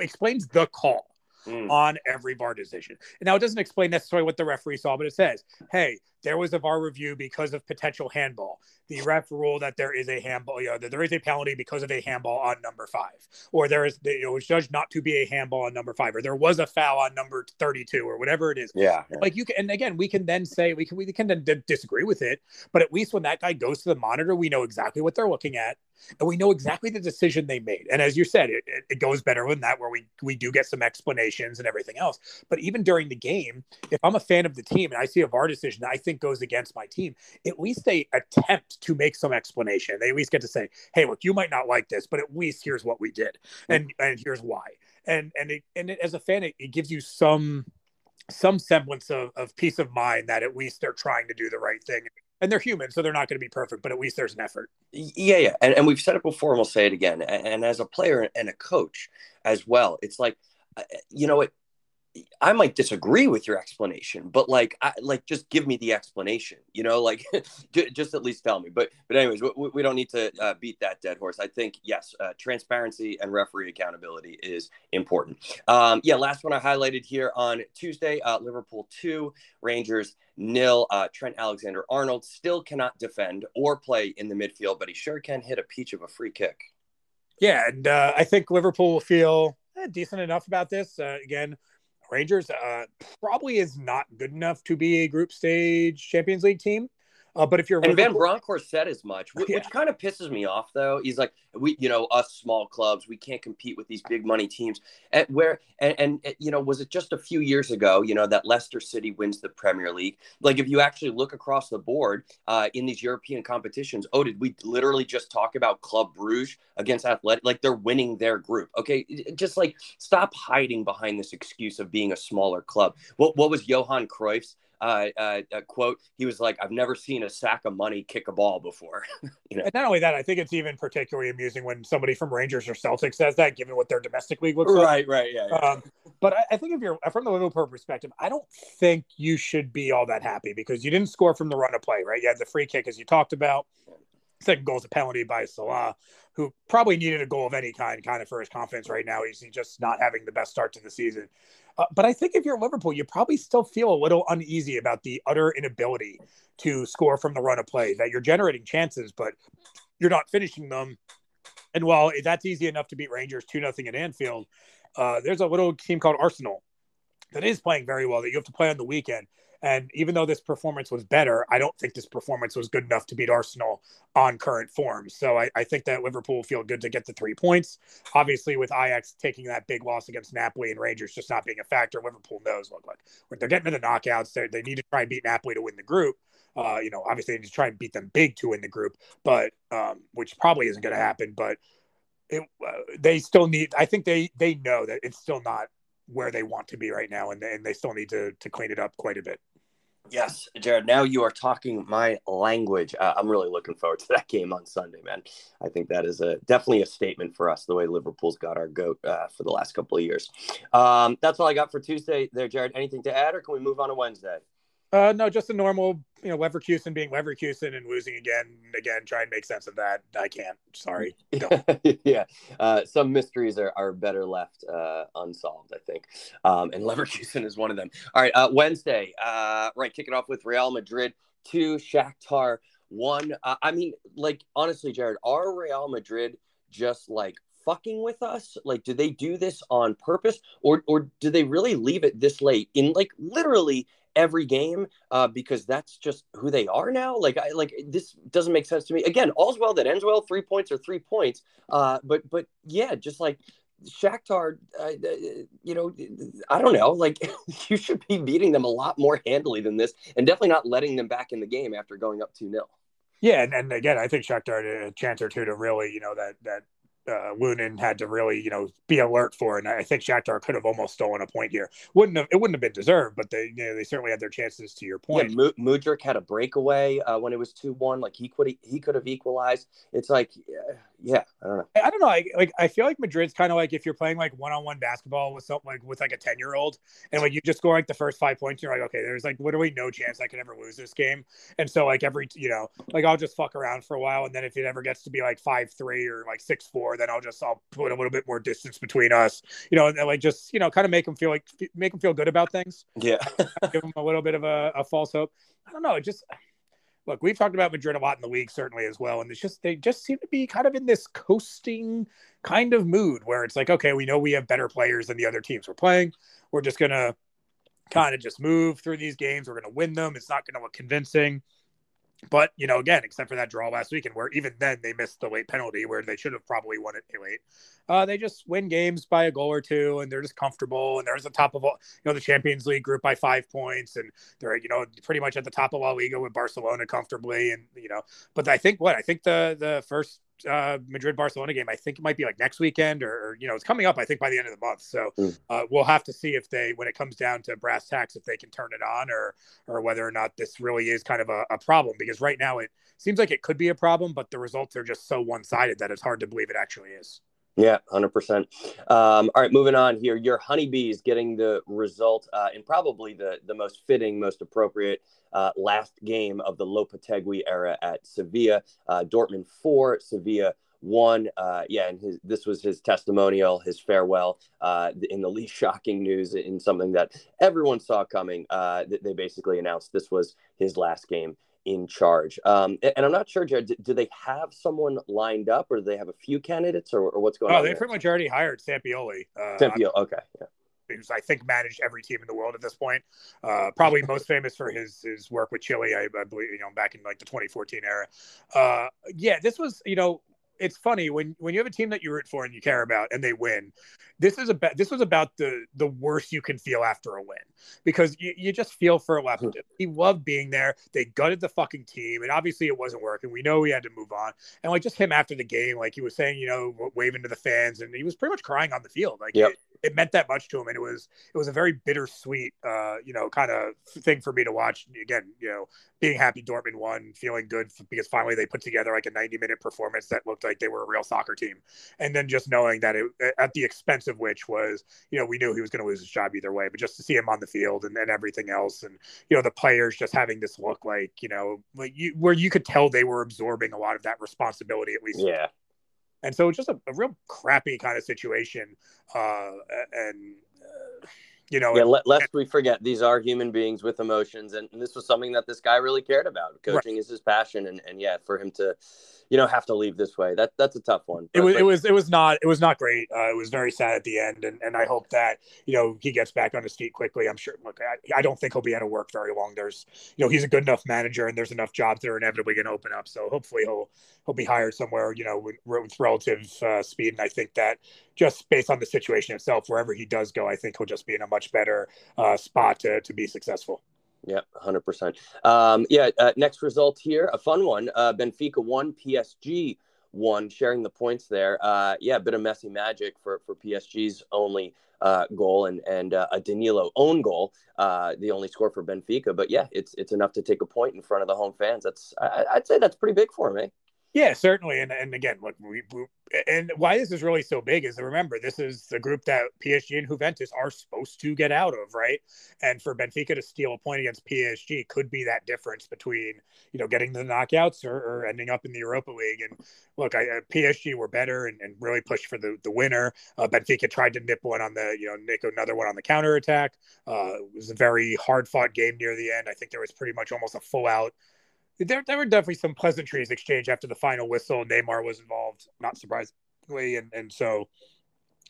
explains the call mm. on every VAR decision. And now it doesn't explain necessarily what the referee saw, but it says, hey, there was a VAR review because of potential handball. The ref ruled that there is a handball, you know, that there is a penalty because of a handball on number five, or there is, you know, it was judged not to be a handball on number five, or there was a foul on number 32, or whatever it is. Yeah. yeah. Like you can, and again, we can then say, we can, we can then d- disagree with it, but at least when that guy goes to the monitor, we know exactly what they're looking at and we know exactly the decision they made. And as you said, it, it goes better than that, where we we do get some explanations and everything else. But even during the game, if I'm a fan of the team and I see a VAR decision that I think goes against my team, at least they attempt to make some explanation. They at least get to say, "Hey, look, you might not like this, but at least here's what we did, and and here's why." And and it, and it, as a fan, it, it gives you some some semblance of, of peace of mind that at least they're trying to do the right thing and they're human, so they're not going to be perfect, but at least there's an effort. Yeah, yeah, and, and we've said it before, and we'll say it again. And, and as a player and a coach as well, it's like, uh, you know, it I might disagree with your explanation, but like, I, like just give me the explanation, you know, like just at least tell me. But, but anyways, we, we don't need to uh, beat that dead horse. I think yes, uh, transparency and referee accountability is important. Um, yeah, last one I highlighted here on Tuesday: uh, Liverpool two, Rangers nil. Uh, Trent Alexander Arnold still cannot defend or play in the midfield, but he sure can hit a peach of a free kick. Yeah, and uh, I think Liverpool will feel eh, decent enough about this. Uh, again Rangers uh, probably is not good enough to be a group stage Champions League team. Uh, but if you're and Van Bronckhorst said as much, which, yeah. which, kind of pisses me off. Though he's like, we, you know, us small clubs, we can't compete with these big money teams. And where and, and you know, was it just a few years ago? You know, that Leicester City wins the Premier League. Like, if you actually look across the board uh, in these European competitions, oh, did we literally just talk about Club Bruges against Athletic? Like, they're winning their group. Okay, just like stop hiding behind this excuse of being a smaller club. What what was Johan Cruyff's? Uh, uh, quote, he was like, "I've never seen a sack of money kick a ball before." you know, and not only that, I think it's even particularly amusing when somebody from Rangers or Celtics says that, given what their domestic league looks right, like. Right, right, yeah. yeah. Um, but I, I, think if you're from the Liverpool perspective, I don't think you should be all that happy because you didn't score from the run of play, right? You had the free kick, as you talked about. Second goal is a penalty by Salah, who probably needed a goal of any kind, kind of for his confidence right now. He's just not having the best start to the season. Uh, but I think if you're Liverpool, you probably still feel a little uneasy about the utter inability to score from the run of play. That you're generating chances, but you're not finishing them. And while that's easy enough to beat Rangers two nothing at Anfield, uh, there's a little team called Arsenal that is playing very well that you have to play on the weekend. And even though this performance was better, I don't think this performance was good enough to beat Arsenal on current form. So I, I think that Liverpool feel good to get the three points. Obviously, with Ajax taking that big loss against Napoli and Rangers just not being a factor, Liverpool knows look like when they're getting to the knockouts, they need to try and beat Napoli to win the group. Uh, you know, obviously they need to try and beat them big to win the group, but um, which probably isn't going to happen. But it, uh, they still need. I think they they know that it's still not where they want to be right now, and, and they still need to to clean it up quite a bit. Yes, Jared. Now you are talking my language. Uh, I'm really looking forward to that game on Sunday, man. I think that is a definitely a statement for us. The way Liverpool's got our goat uh, for the last couple of years. Um, that's all I got for Tuesday. There, Jared. Anything to add, or can we move on to Wednesday? Uh, no, just a normal, you know, Leverkusen being Leverkusen and losing again and again. Try and make sense of that. I can't. Sorry. yeah, uh, some mysteries are, are better left uh, unsolved. I think, um, and Leverkusen is one of them. All right, uh, Wednesday. Uh, right, kicking off with Real Madrid two, Shakhtar one. Uh, I mean, like honestly, Jared, are Real Madrid just like fucking with us? Like, do they do this on purpose, or or do they really leave it this late in like literally every game uh, because that's just who they are now. Like I like this doesn't make sense to me. Again, all's well that ends well. Three points or three points. Uh, but but yeah, just like Shakhtar, uh, you know, I don't know. Like you should be beating them a lot more handily than this, and definitely not letting them back in the game after going up two 0 Yeah, and, and again, I think Shakhtar had a chance or two to really, you know, that that uh, Lunin had to really, you know, be alert for. And I think Shakhtar could have almost stolen a point here. Wouldn't have it wouldn't have been deserved, but they, you know, they certainly had their chances. To your point, yeah, Mudryk had a breakaway uh, when it was two one. Like he could he could have equalized. It's like, yeah, I don't know. I don't know. I like I feel like Madrid's kind of like if you're playing like one on one basketball with something like with like a ten year old, and like you just score like the first five points, you're like, okay, there's like literally no chance I could ever lose this game. And so like every you know, like I'll just fuck around for a while, and then if it ever gets to be like five three or like six four, then I'll just I'll put a little bit more distance between us, you know, and like just you know, kind of make them feel like make them feel good about things. Yeah, give them a little bit of a, a false hope. I don't know. It just look, we've talked about Madrid a lot in the league, certainly as well. And it's just, they just seem to be kind of in this coasting kind of mood where it's like, okay, we know we have better players than the other teams we're playing. We're just to kind of just move through these games. We're to win them. It's not to look convincing. But you know, again, except for that draw last weekend, where even then they missed the late penalty, where they should have probably won it late. Uh, they just win games by a goal or two, and they're just comfortable. And they're at the top of all, you know the Champions League group by five points, and they're you know pretty much at the top of La Liga with Barcelona comfortably. And you know, but I think what I think the the first uh, Madrid Barcelona game. I think it might be like next weekend or, or, you know, it's coming up, I think, by the end of the month. So mm. uh, we'll have to see if they, when it comes down to brass tacks, if they can turn it on or, or whether or not this really is kind of a, a problem. Because right now it seems like it could be a problem, but the results are just so one sided that it's hard to believe it actually is. Yeah, hundred um, percent. All right, moving on here. Your honeybees getting the result uh, in probably the the most fitting, most appropriate uh, last game of the Lopetegui era at Sevilla. Uh, Dortmund four, Sevilla one. Uh, yeah, and his, this was his testimonial, his farewell uh, in the least shocking news, in something that everyone saw coming. Uh, they basically announced this was his last game in charge. Um, and I'm not sure, Jared, do they have someone lined up or do they have a few candidates or, or what's going oh, on? Oh, they pretty much already hired Sampioli. Uh, Sampaoli, okay. Yeah. Who's I think managed every team in the world at this point. Uh, probably most famous for his his work with Chile, I, I, believe, you know, back in like the 2014 era. Uh, yeah, this was, you know, it's funny when when you have a team that you root for and you care about and they win. This is about this was about the the worst you can feel after a win because you, you just feel for a left. Hmm. He loved being there. They gutted the fucking team, and obviously it wasn't working. We know he had to move on, and like just him after the game, like he was saying, you know, waving to the fans, and he was pretty much crying on the field. Like yep. it, it meant that much to him, and it was it was a very bittersweet, uh, you know, kind of thing for me to watch. Again, you know, being happy Dortmund won, feeling good because finally they put together like a 90 minute performance that looked like they were a real soccer team, and then just knowing that it at the expense of which was, you know, we knew he was going to lose his job either way, but just to see him on the field and, and everything else, and you know, the players just having this look like, you know, like you, where you could tell they were absorbing a lot of that responsibility at least. Yeah. And so it's just a, a real crappy kind of situation. Uh, and, uh, you know, yeah, and, lest we forget, these are human beings with emotions. And, and, this was something that this guy really cared about. Coaching right. is his passion. And, and yeah, for him to, you know have to leave this way. That that's a tough one. It was it was it was not it was not great. Uh, it was very sad at the end, and, and I hope that you know he gets back on his feet quickly. I'm sure. Look, I, I don't think he'll be out of work very long. There's you know he's a good enough manager, and there's enough jobs that are inevitably going to open up. So hopefully he'll he'll be hired somewhere you know with, with relative uh, speed. And I think that just based on the situation itself, wherever he does go, I think he'll just be in a much better uh, spot to to be successful. Yeah, 100%. Um, yeah, uh, next result here, a fun one. Uh, Benfica 1, PSG 1, sharing the points there. Uh, yeah, a bit of Messi magic for, for PSG's only uh, goal and, and uh, a Danilo own goal, uh, the only score for Benfica. But yeah, it's it's enough to take a point in front of the home fans. That's I, would say that's pretty big for me. Yeah, certainly. And and again, look, we, we, and why this is really so big is remember this is the group that PSG and Juventus are supposed to get out of, right? And for Benfica to steal a point against PSG could be that difference between you know getting the knockouts or, or ending up in the Europa League. And look, I, uh, PSG were better and, and, really pushed for the the winner. Uh, Benfica tried to nip one on the you know nick another one on the counter attack. Uh, it was a very hard fought game near the end. I think there was pretty much almost a full out there, there were definitely some pleasantries exchanged after the final whistle. Neymar was involved, not surprisingly, and and so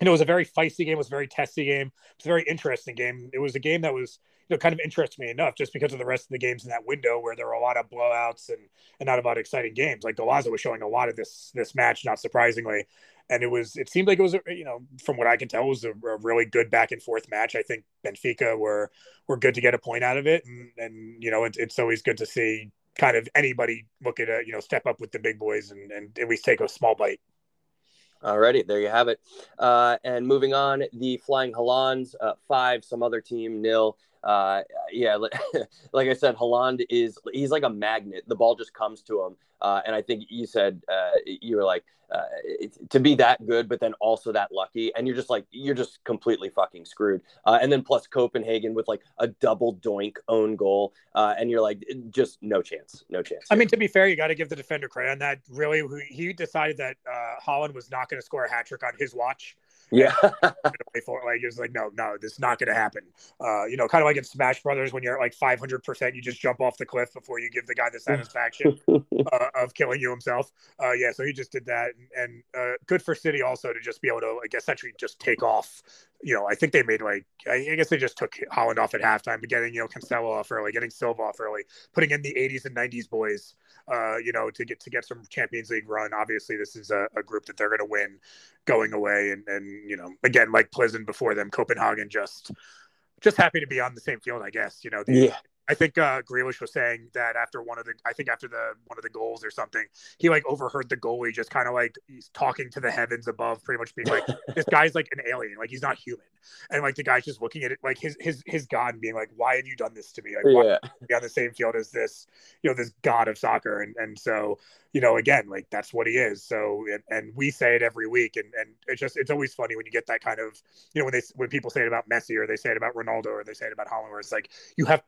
you know, it was a very feisty game. It was a very testy game. It was a very interesting game. It was a game that was, you know, kind of interested me enough just because of the rest of the games in that window where there were a lot of blowouts and, and not a lot of exciting games. Like Golazo was showing a lot of this this match, not surprisingly. And it was, it seemed like it was, you know, from what I can tell, it was a, a, really good back and forth match. I think Benfica were were good to get a point out of it, and and you know, it, it's always good to see kind of anybody look at you know step up with the big boys and, and at least take a small bite. Alrighty, there you have it. Uh, and moving on, the Flying Haalands, uh, five, some other team, nil. Uh, yeah, like I said, Haaland is he's like a magnet. The ball just comes to him. Uh, and I think you said uh, you were like uh, to be that good, but then also that lucky, and you're just like you're just completely fucking screwed. Uh, and then plus Copenhagen with like a double doink own goal, uh, and you're like just no chance, no chance. I mean, to be fair, you got to give the defender credit on that. Really, he decided that Haaland was not going to score a hat trick on his watch. Yeah. for like it was like no, no, this is not going to happen. Uh, you know, kind of like in Smash Brothers when you're at like 500, percent you just jump off the cliff before you give the guy the satisfaction uh, of killing you himself. Uh, yeah, so he just did that, and, and uh, good for City also to just be able to like essentially just take off you know, I think they made like I guess they just took Haaland off at halftime, but getting you know Cancelo off early, getting Silva off early, putting in the 80s and 90s boys, uh, you know, to get to get some Champions League run. Obviously, this is a, a group that they're going to win going away, and and you know, again, like Pleasant before them, Copenhagen just just happy to be on the same field, I guess. You know, the, yeah I think uh, Grealish was saying that after one of the, I think after the one of the goals or something, he like overheard the goalie just kind of like he's talking to the heavens above, pretty much being like, "This guy's like an alien, like he's not human," and like the guy's just looking at it like his his his god and being like, "Why have you done this to me? Like, why Yeah. be on the same field as this, you know, this god of soccer?" And and so you know, again, like that's what he is. So and, and we say it every week, and and it's just it's always funny when you get that kind of, you know, when they when people say it about Messi or they say it about Ronaldo or they say it about Haaland, where it's like you have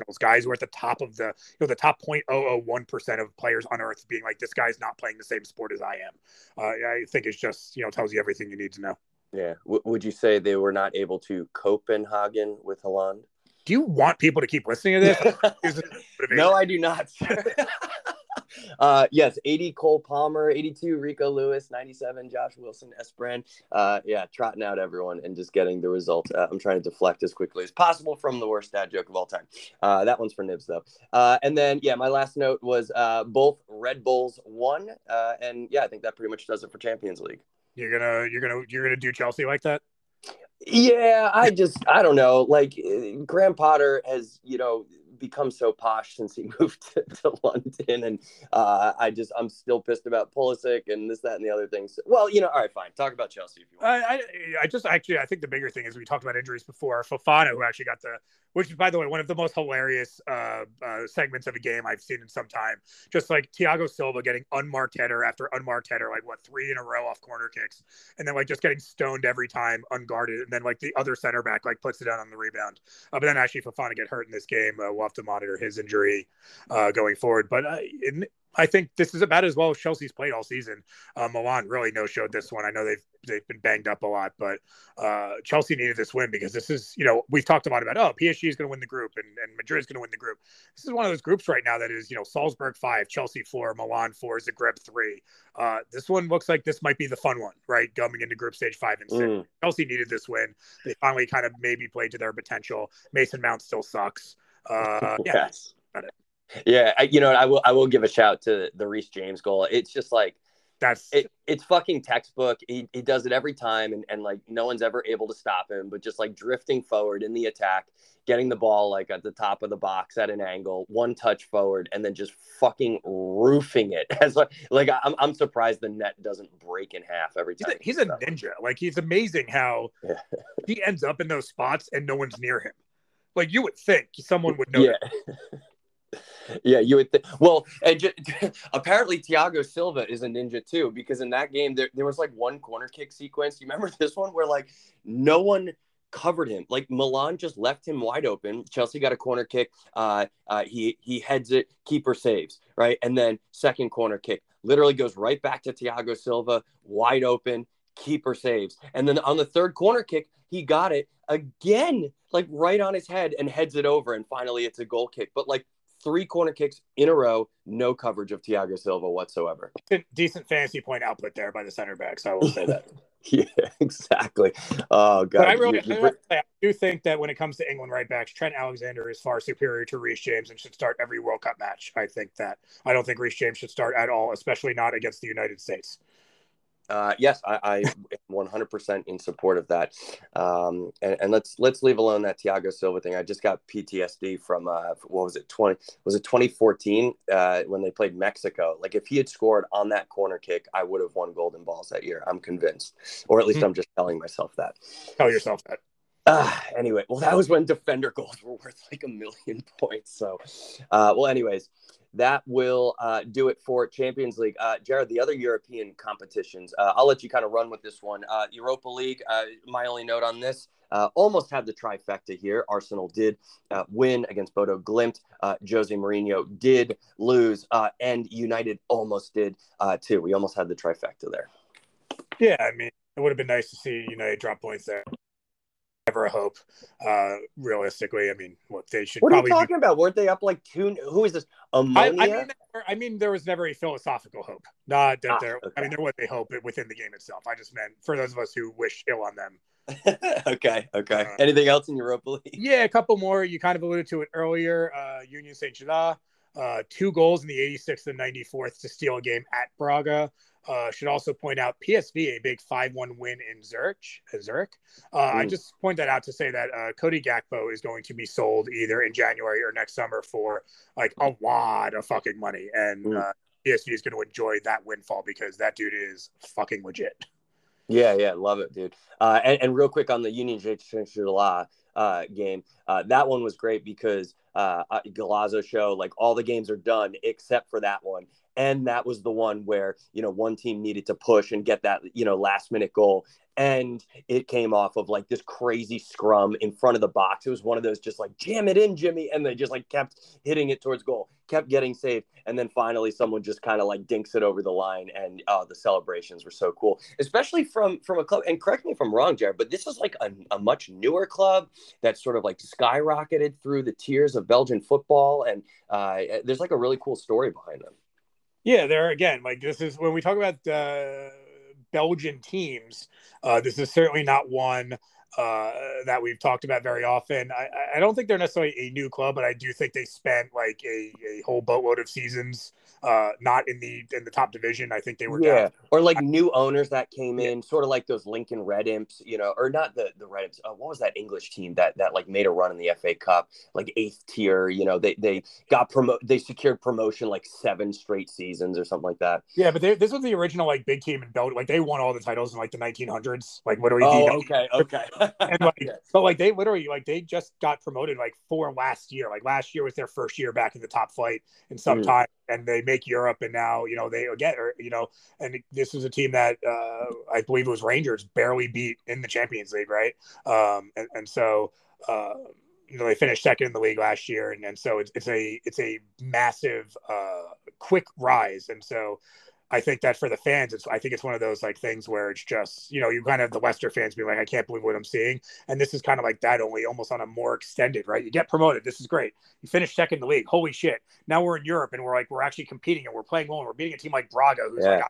professionals, guys who are at the top of the, you know, the top 0.001 percent of players on earth being like, this guy's not playing the same sport as I am. Uh, I think it's just you know tells you everything you need to know. Yeah. W- would you say they were not able to Copenhagen with Haaland? Do you want people to keep listening to this? Is it motivation? no, I do not. uh, yes, 80 Cole Palmer, 82 Rico Lewis, 97 Josh Wilson-Esbrand. Uh, yeah, trotting out everyone and just getting the result. Uh, I'm trying to deflect as quickly as possible from the worst dad joke of all time. Uh, that one's for Nibs, though. Uh, and then, yeah, my last note was uh, both Red Bulls won. Uh, and yeah, I think that pretty much does it for Champions League. You're gonna you're gonna you're gonna do Chelsea like that? Yeah, I just I don't know. Like uh, Graham Potter has, you know, become so posh since he moved to, to London, and uh, I just I'm still pissed about Pulisic and this, that, and the other things. Well, you know, all right, fine. Talk about Chelsea if you want. I, I I just actually I think the bigger thing is we talked about injuries before. Fofana, who actually got the, which is by the way one of the most hilarious uh, uh, segments of a game I've seen in some time. Just like Thiago Silva getting unmarked header after unmarked header, like what three in a row off corner kicks, and then like just getting stoned every time unguarded, and then like the other center back like puts it down on the rebound. Uh, but then actually Fofana get hurt in this game. Uh, have to monitor his injury uh, going forward. But uh, in, I think this is about as well as Chelsea's played all season. Uh, Milan really no showed this one. I know they've they've been banged up a lot, but uh, Chelsea needed this win because this is you know we've talked a lot about oh PSG is going to win the group and and Madrid is going to win the group. This is one of those groups right now that is you know Salzburg five, Chelsea four, Milan four, Zagreb three. Uh, this one looks like this might be the fun one, right? Coming into group stage five and six. Mm. Chelsea needed this win. They finally kind of maybe played to their potential. Mason Mount still sucks. Uh, yeah, yes. Yeah, I, you know, I will I will give a shout to the Reece James goal. It's just like that's it, it's fucking textbook. He, he does it every time, and, and like no one's ever able to stop him. But just like drifting forward in the attack, getting the ball like at the top of the box at an angle, one touch forward, and then just fucking roofing it. As like, like I'm I'm surprised the net doesn't break in half every he's time. a, he he's a ninja. Like he's amazing how Yeah. he ends up in those spots and no one's near him. Like you would think someone would know. Yeah. yeah, you would think. Well, and apparently Thiago Silva is a ninja too, because in that game there, there was like one corner kick sequence. You remember this one where like no one covered him. Like Milan just left him wide open. Chelsea got a corner kick. Uh, uh, he he heads it. Keeper saves right, and then second corner kick literally goes right back to Thiago Silva, wide open. Keeper saves, and then on the third corner kick, he got it again, like right on his head, and heads it over. And finally, it's a goal kick. But like three corner kicks in a row, no coverage of Thiago Silva whatsoever. Decent, fantasy point output there by the center back. So I will say that. Yeah, exactly. Oh god, But I really, You- you I do think that when it comes to England right backs, Trent Alexander is far superior to Reece James and should start every World Cup match. I think that. I don't think Reece James should start at all, especially not against the United States. Uh, yes, I, I am 100% in support of that. Um, and, and let's let's leave alone that Thiago Silva thing. I just got PTSD from uh, what was it 20 was it 2014 uh, when they played Mexico. Like if he had scored on that corner kick, I would have won golden balls that year. I'm convinced, or at least Hmm. I'm just telling myself that. Tell yourself that. Uh, anyway, well, that was when defender goals were worth like a million points. So, uh, well, anyways, that will uh, do it for Champions League. Uh, Jared, the other European competitions, uh, I'll let you kind of run with this one. Uh, Europa League, uh, my only note on this. Uh, almost had the trifecta here. Arsenal did win against Bodo Glimt. Jose Mourinho did lose, and United almost did too. We almost had the trifecta there. Yeah, I mean, it would have been nice to see United drop points there. Never a hope. Uh, realistically, I mean, what they should What are you probably. talking about? Weren't they up like two? Who is this? I, Omonia? I mean, there- I mean, there was never a philosophical hope. Not that Ah, there. okay. I mean, there was a hope within the game itself. I just meant for those of us who wish ill on them. okay, okay. Uh, Anything else in Europa League? Yeah, a couple more. You kind of alluded to it earlier. Uh, Union Saint Gilles, uh, two goals in the 86th and 94th to steal a game at Braga. Uh, should also point out PSV a big five one win in Zurich. Uh, Zurich. Uh. I just point that out to say that uh, Cody Gakpo is going to be sold either in January or next summer for like a lot of fucking money, and. Uh, PSV is going to enjoy that windfall because that dude is fucking legit. Yeah, yeah, love it, dude. Uh, and, and real quick on the Union July uh, game, uh, that one was great because uh, uh, Golazo show like all the games are done except for that one, and that was the one where you know one team needed to push and get that you know last minute goal, and it came off of like this crazy scrum in front of the box. It was one of those just like jam it in, Jimmy, and they just like kept hitting it towards goal, kept getting saved, and then finally someone just kind of like dinks it over the line, and uh, the celebrations were so cool, especially from from a club. And correct me if I'm wrong, Jared, but this is like a, a much newer club that sort of like skyrocketed through the tiers of Belgian football, and uh, there's like a really cool story behind them. Yeah, there again, like this is when we talk about. Uh Belgian teams. Uh, this is certainly not one uh, that we've talked about very often. I, I, don't think they're necessarily a new club, but I do think they spent like a, a whole boatload of seasons uh, not in the in the top division. I think they were yeah, down. or like new owners that came in, sort of like those Lincoln Red Imps, you know, or not the the Red Imps. Uh, what was that English team that that like made a run in the FA Cup, like eighth tier? You know, they they got promote, they secured promotion like seven straight seasons or something like that. Yeah, but they, this was the original like big team in Belgium. Like they won all the titles in like the 1900s, like literally. Oh, okay, okay. and like, okay. but like they literally like they just got promoted like four last year. Like last year was their first year back in the top flight in some mm. And they make Europe, and now you know they again, you know, and this is a team that uh, I believe it was Rangers barely beat in the Champions League, right? Um, and, and so. Uh, you know they finished second in the league last year, and, and so it's, it's a it's a massive uh, quick rise, and so I think that for the fans, it's I think it's one of those like things where it's just you know you kind of the Leicester fans be like I can't believe what I'm seeing, and this is kind of like that only almost on a more extended right. You get promoted, this is great. You finish second in the league, holy shit! Now we're in Europe and we're like we're actually competing and we're playing well and we're beating a team like Braga who's yeah. like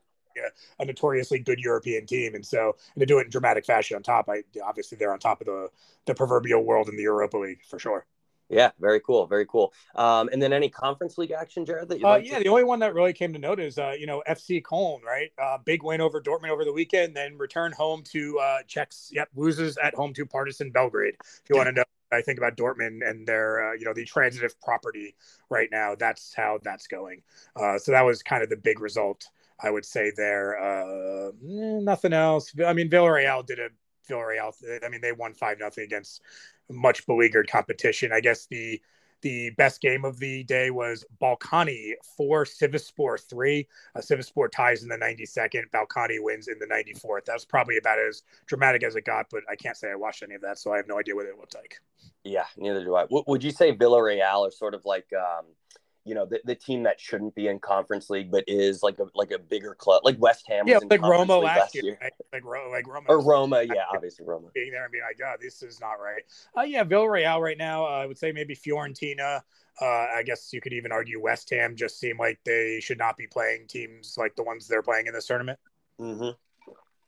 a, a, notoriously good European team, and so and to do it in dramatic fashion on top, I obviously they're on top of the the proverbial world in the Europa League for sure. Yeah, very cool, very cool. Um, and then any conference league action, Jared? That you uh, yeah, to- the only one that really came to note is uh, you know FC Köln, right? Uh, big win over Dortmund over the weekend, then return home to uh, Czechs. Yep, loses at home to Partizan Belgrade. If you want to know, I think about Dortmund and their uh, you know the transitive property right now. That's how that's going. Uh, so that was kind of the big result. I would say there. Uh, eh, nothing else. I mean, Villarreal did a Villarreal. I mean, they won five nothing against much beleaguered competition. I guess the the best game of the day was Ballkani four, Sivasspor three. Uh, ties in the 92nd. Ballkani wins in the 94th. That was probably about as dramatic as it got, but I can't say I watched any of that, so I have no idea what it looked like. Yeah, neither do I. W- would you say Villarreal are sort of like um, you know the, the team that shouldn't be in conference league but is like a like a bigger club like West Ham yeah like Roma last, last year, year. Right? like like Roma or Roma yeah obviously Roma being there and being like oh this is not right uh yeah Villarreal right now uh, I would say maybe Fiorentina uh, I guess you could even argue West Ham just seem like they should not be playing teams like the ones they're playing in this tournament. Mm-hmm.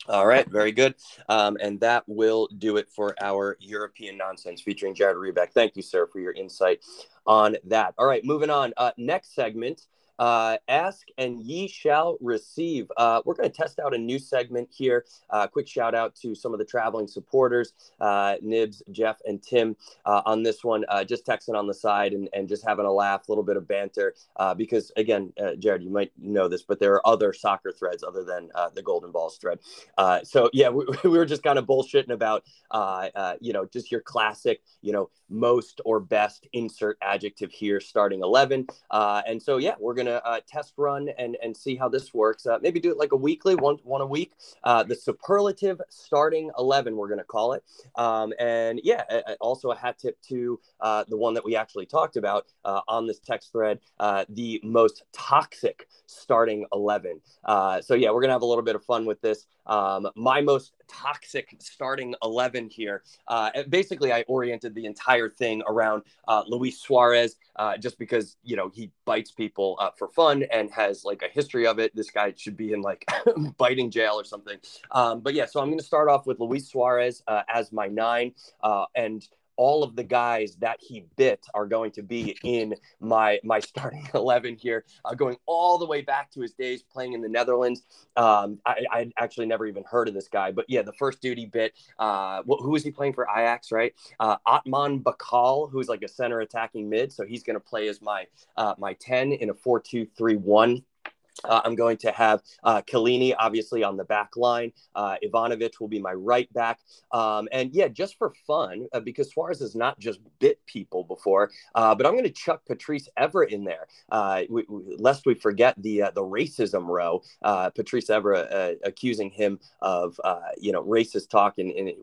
All right, very good. Um, and that will do it for our European nonsense featuring Jared Rebeck. Thank you, sir, for your insight on that. All right, moving on. Uh, next segment uh, ask and ye shall receive. Uh, we're going to test out a new segment here. Uh, quick shout out to some of the traveling supporters, uh, Nibs, Jeff, and Tim uh, on this one. Uh, just texting on the side and, and just having a laugh, a little bit of banter. because again, Jared, you might know this, but there are other soccer threads other than the Golden Balls thread. so yeah, we, we, were just kind of bullshitting about, you know, just your classic, you know, most or best insert adjective here starting 11. and so yeah, we're going to to uh, test run and and see how this works. Uh, maybe do it like a weekly, one one a week. Uh, the superlative starting eleven, we're going to call it. Um, and yeah, also a hat tip to uh, the one that we actually talked about uh, on this text thread, uh, the most toxic starting eleven. so yeah, we're gonna have a little bit of fun with this. Um, my most toxic starting 11 here. Uh, basically, I oriented the entire thing around uh, Luis Suarez uh, just because, you know, he bites people for fun and has like a history of it. This guy should be in like biting jail or something. Um, but yeah, so I'm going to start off with Luis Suarez uh, as my nine. Uh, and all of the guys that he bit are going to be in my my starting 11 here, uh, going all the way back to his days playing in the Netherlands. Um, I, I actually never even heard of this guy, but yeah, the first dude he bit, uh, who was he playing for Ajax, right? Uh, Otman Bakkal, who's like a center attacking mid, so he's going to play as my uh, my 10 in a 4-2-3-1 uh, I'm going to have uh, Chiellini, obviously, on the back line. Uh, Ivanovic will be my right back. Um, and yeah, just for fun, uh, because Suarez has not just bit people before, uh, but I'm going to chuck Patrice Evra in there, uh, we, we, lest we forget the the racism row. Patrice Evra accusing him of, you know, racist talk in, in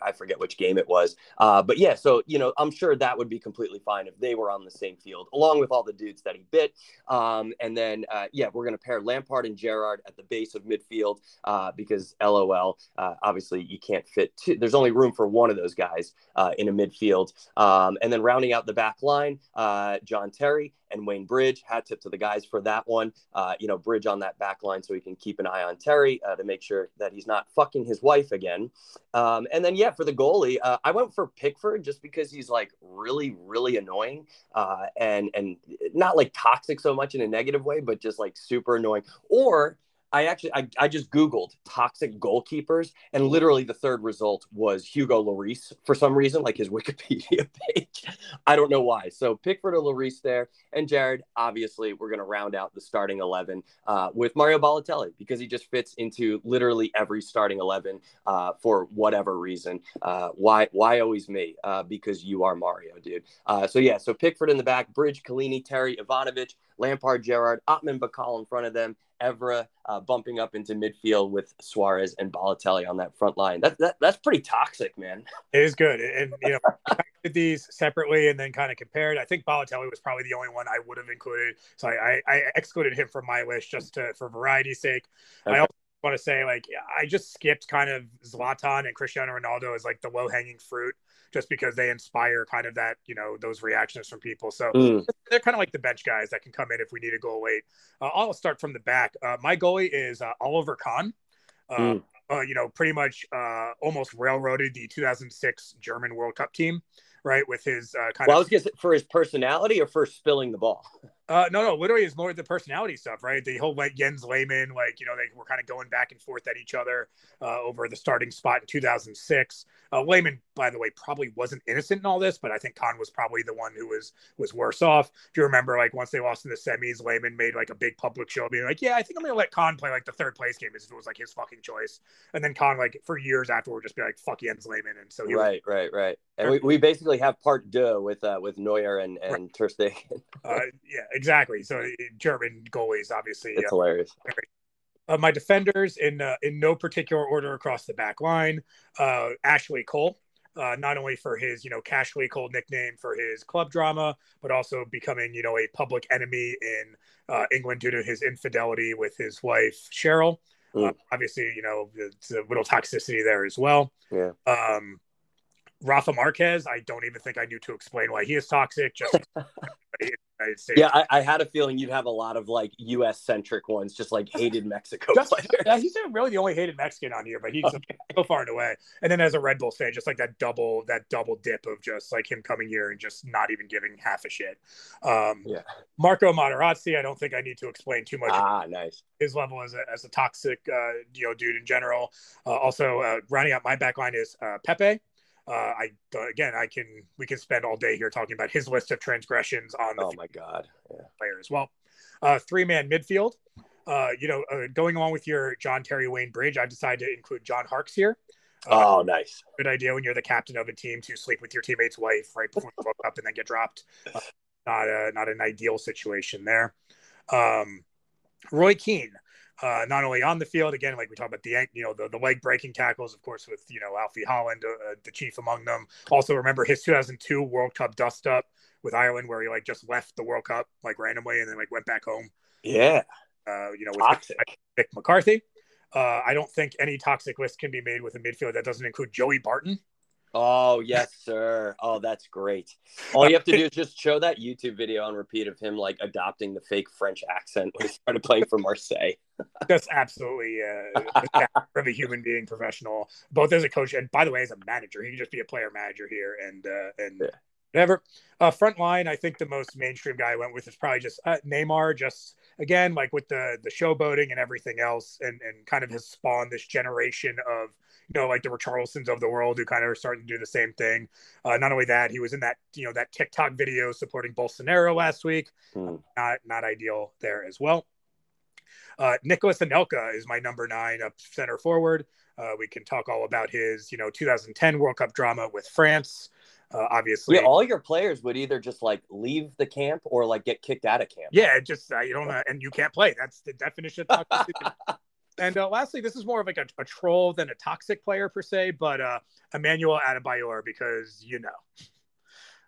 I forget which game it was. but yeah, so, you know, I'm sure that would be completely fine if they were on the same field, along with all the dudes that he bit. Um, and then, yeah, we're going to pair Lampard and Gerrard at the base of midfield uh, because LOL, uh, obviously you can't fit. Two, there's only room for one of those guys uh, in a midfield. Um, and then rounding out the back line, uh, John Terry and Wayne Bridge. Hat tip to the guys for that one. Uh, you know, Bridge on that back line so he can keep an eye on Terry uh, to make sure that he's not fucking his wife again. Um, and then, yeah, for the goalie, uh, I went for Pickford just because he's like really, really annoying uh, and and not like toxic so much in a negative way, but just like super annoying. Or I actually I, I just googled toxic goalkeepers and literally the third result was Hugo Lloris for some reason like his Wikipedia page. I don't know why. So Pickford or Lloris there and Jared obviously we're going to round out the starting 11 uh, with Mario Balotelli because he just fits into literally every starting 11 uh, for whatever reason. Uh, why why always me? Uh, because you are Mario, dude. Uh, so yeah, so Pickford in the back, Bridge, Chiellini, Terry, Ivanovic, Lampard, Gerrard, Otman Bakkal in front of them, Evra uh, bumping up into midfield with Suarez and Balotelli on that front line. That, that that's pretty toxic, man. It is good, and you know, did these separately and then kind of compared. I think Balotelli was probably the only one I would have included, so I, I, I excluded him from my list just to, for variety's sake. Okay. I also want to say like I just skipped kind of Zlatan and Cristiano Ronaldo as like the low hanging fruit just because they inspire kind of that, you know, those reactions from people. So mm. they're kind of like the bench guys that can come in if we need a goal late. Uh, I'll start from the back. Uh, my goalie is uh, Oliver Kahn. Mm. you know, pretty much uh, almost railroaded the 2006 German World Cup team, right? With his uh, kind of well, of. I was for his personality or for spilling the ball. Uh, no, no, literally is more the personality stuff, right? The whole like Jens Lehmann, like you know, they were kind of going back and forth at each other uh, over the starting spot in 2006. Uh, Lehmann, by the way, probably wasn't innocent in all this, but I think Kahn was probably the one who was was worse off. If you remember, like once they lost in the semis, Lehmann made like a big public show, being like, "Yeah, I think I'm gonna let Kahn play like the third place game as if it was like his fucking choice." And then Kahn, like for years afterward, just be like, "Fuck Jens Lehmann," and so he right, was, right, right. And we, we basically have part deux with uh, with Neuer and and right. Ter Stegen. uh, yeah, exactly. So German goalies, obviously. It's uh, hilarious. Uh, my defenders in uh, in no particular order across the back line. Uh, Ashley Cole, uh, not only for his you know Cashley Cole nickname for his club drama, but also becoming you know a public enemy in uh, England due to his infidelity with his wife Cheryl. Mm. obviously, you know it's a little toxicity there as well. Yeah. Um, Rafa Marquez, I don't even think I knew to explain why he is toxic. Just United States. Yeah, I, I, had a feeling you'd have a lot of like U.S. centric ones, just like hated Mexico just, players. Yeah, he's really the only hated Mexican on here, but he's okay. so far and away. And then as a Red Bull fan, just like that double that double dip of just like him coming here and just not even giving half a shit. Um, yeah, Marco Materazzi, I don't think I need to explain too much. Ah, nice. His level as a, as a toxic uh, you know dude in general. Uh, also, uh, rounding out my back line is uh, Pepe. Uh, I again, I can we can spend all day here talking about his list of transgressions on the oh my god yeah. player as well. Uh, three man midfield. Uh, you know, uh, going along with your John Terry Wayne Bridge, I decided to include John Harkes here. Uh, oh, nice. Good idea when you're the captain of a team to sleep with your teammate's wife right before you woke up and then get dropped. Uh, not a not an ideal situation there. Um, Roy Keane, uh, not only on the field, again, like we talked about the you know the, the leg breaking tackles, of course, with you know Alfie Haaland, uh, the chief among them. Also, remember his 2002 World Cup dust up with Ireland, where he like just left the World Cup like randomly and then like went back home. Yeah, uh, you know, with toxic. Mick McCarthy. Uh, I don't think any toxic list can be made with a midfield that doesn't include Joey Barton. Oh yes, sir. Oh, that's great. All you have to do is just show that YouTube video on repeat of him like adopting the fake French accent when he started playing for Marseille. That's absolutely uh, of a human being, professional, both as a coach and by the way, as a manager. He can just be a player manager here and uh, and yeah. whatever. Uh, front line, I think the most mainstream guy I went with is probably just uh, Neymar. Just again, like with the the showboating and everything else, and and kind of has spawned this generation of you know, like the Richarlisons of the world who kind of are starting to do the same thing. Uh, not only that, he was in that, you know, that TikTok video supporting Bolsonaro last week. Hmm. Not not ideal there as well. Uh, Nicolas Anelka is my number nine up center forward. Uh, we can talk all about his, you know, 2010 World Cup drama with France. Uh, obviously, yeah, all your players would either just like leave the camp or like get kicked out of camp. Yeah, just uh, you don't, uh, and you can't play. That's the definition of And uh, lastly, this is more of like a, a, troll than a toxic player per se, but uh, Emmanuel Adebayor because you know,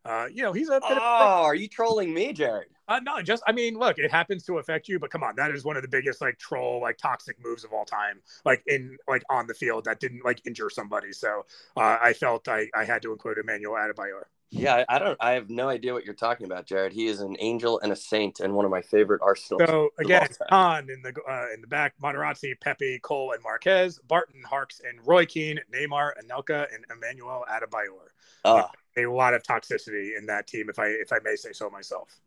uh, you know he's a. oh, are you trolling me, Jared? Uh, no, just I mean, look, it happens to affect you, but come on, that is one of the biggest like troll, like toxic moves of all time, like in like on the field that didn't like injure somebody. So uh, I felt I I had to include Emmanuel Adebayor. Yeah, I don't. I have no idea what you're talking about, Jared. He is an angel and a saint, and one of my favorite Arsenal. So again, Kahn in the uh, in the back, Materazzi, Pepe, Cole, and Marquez, Barton, Harkes, and Roy Keane, Neymar, Anelka, and Emmanuel Adebayor. Uh, a lot of toxicity in that team, if I if I may say so myself.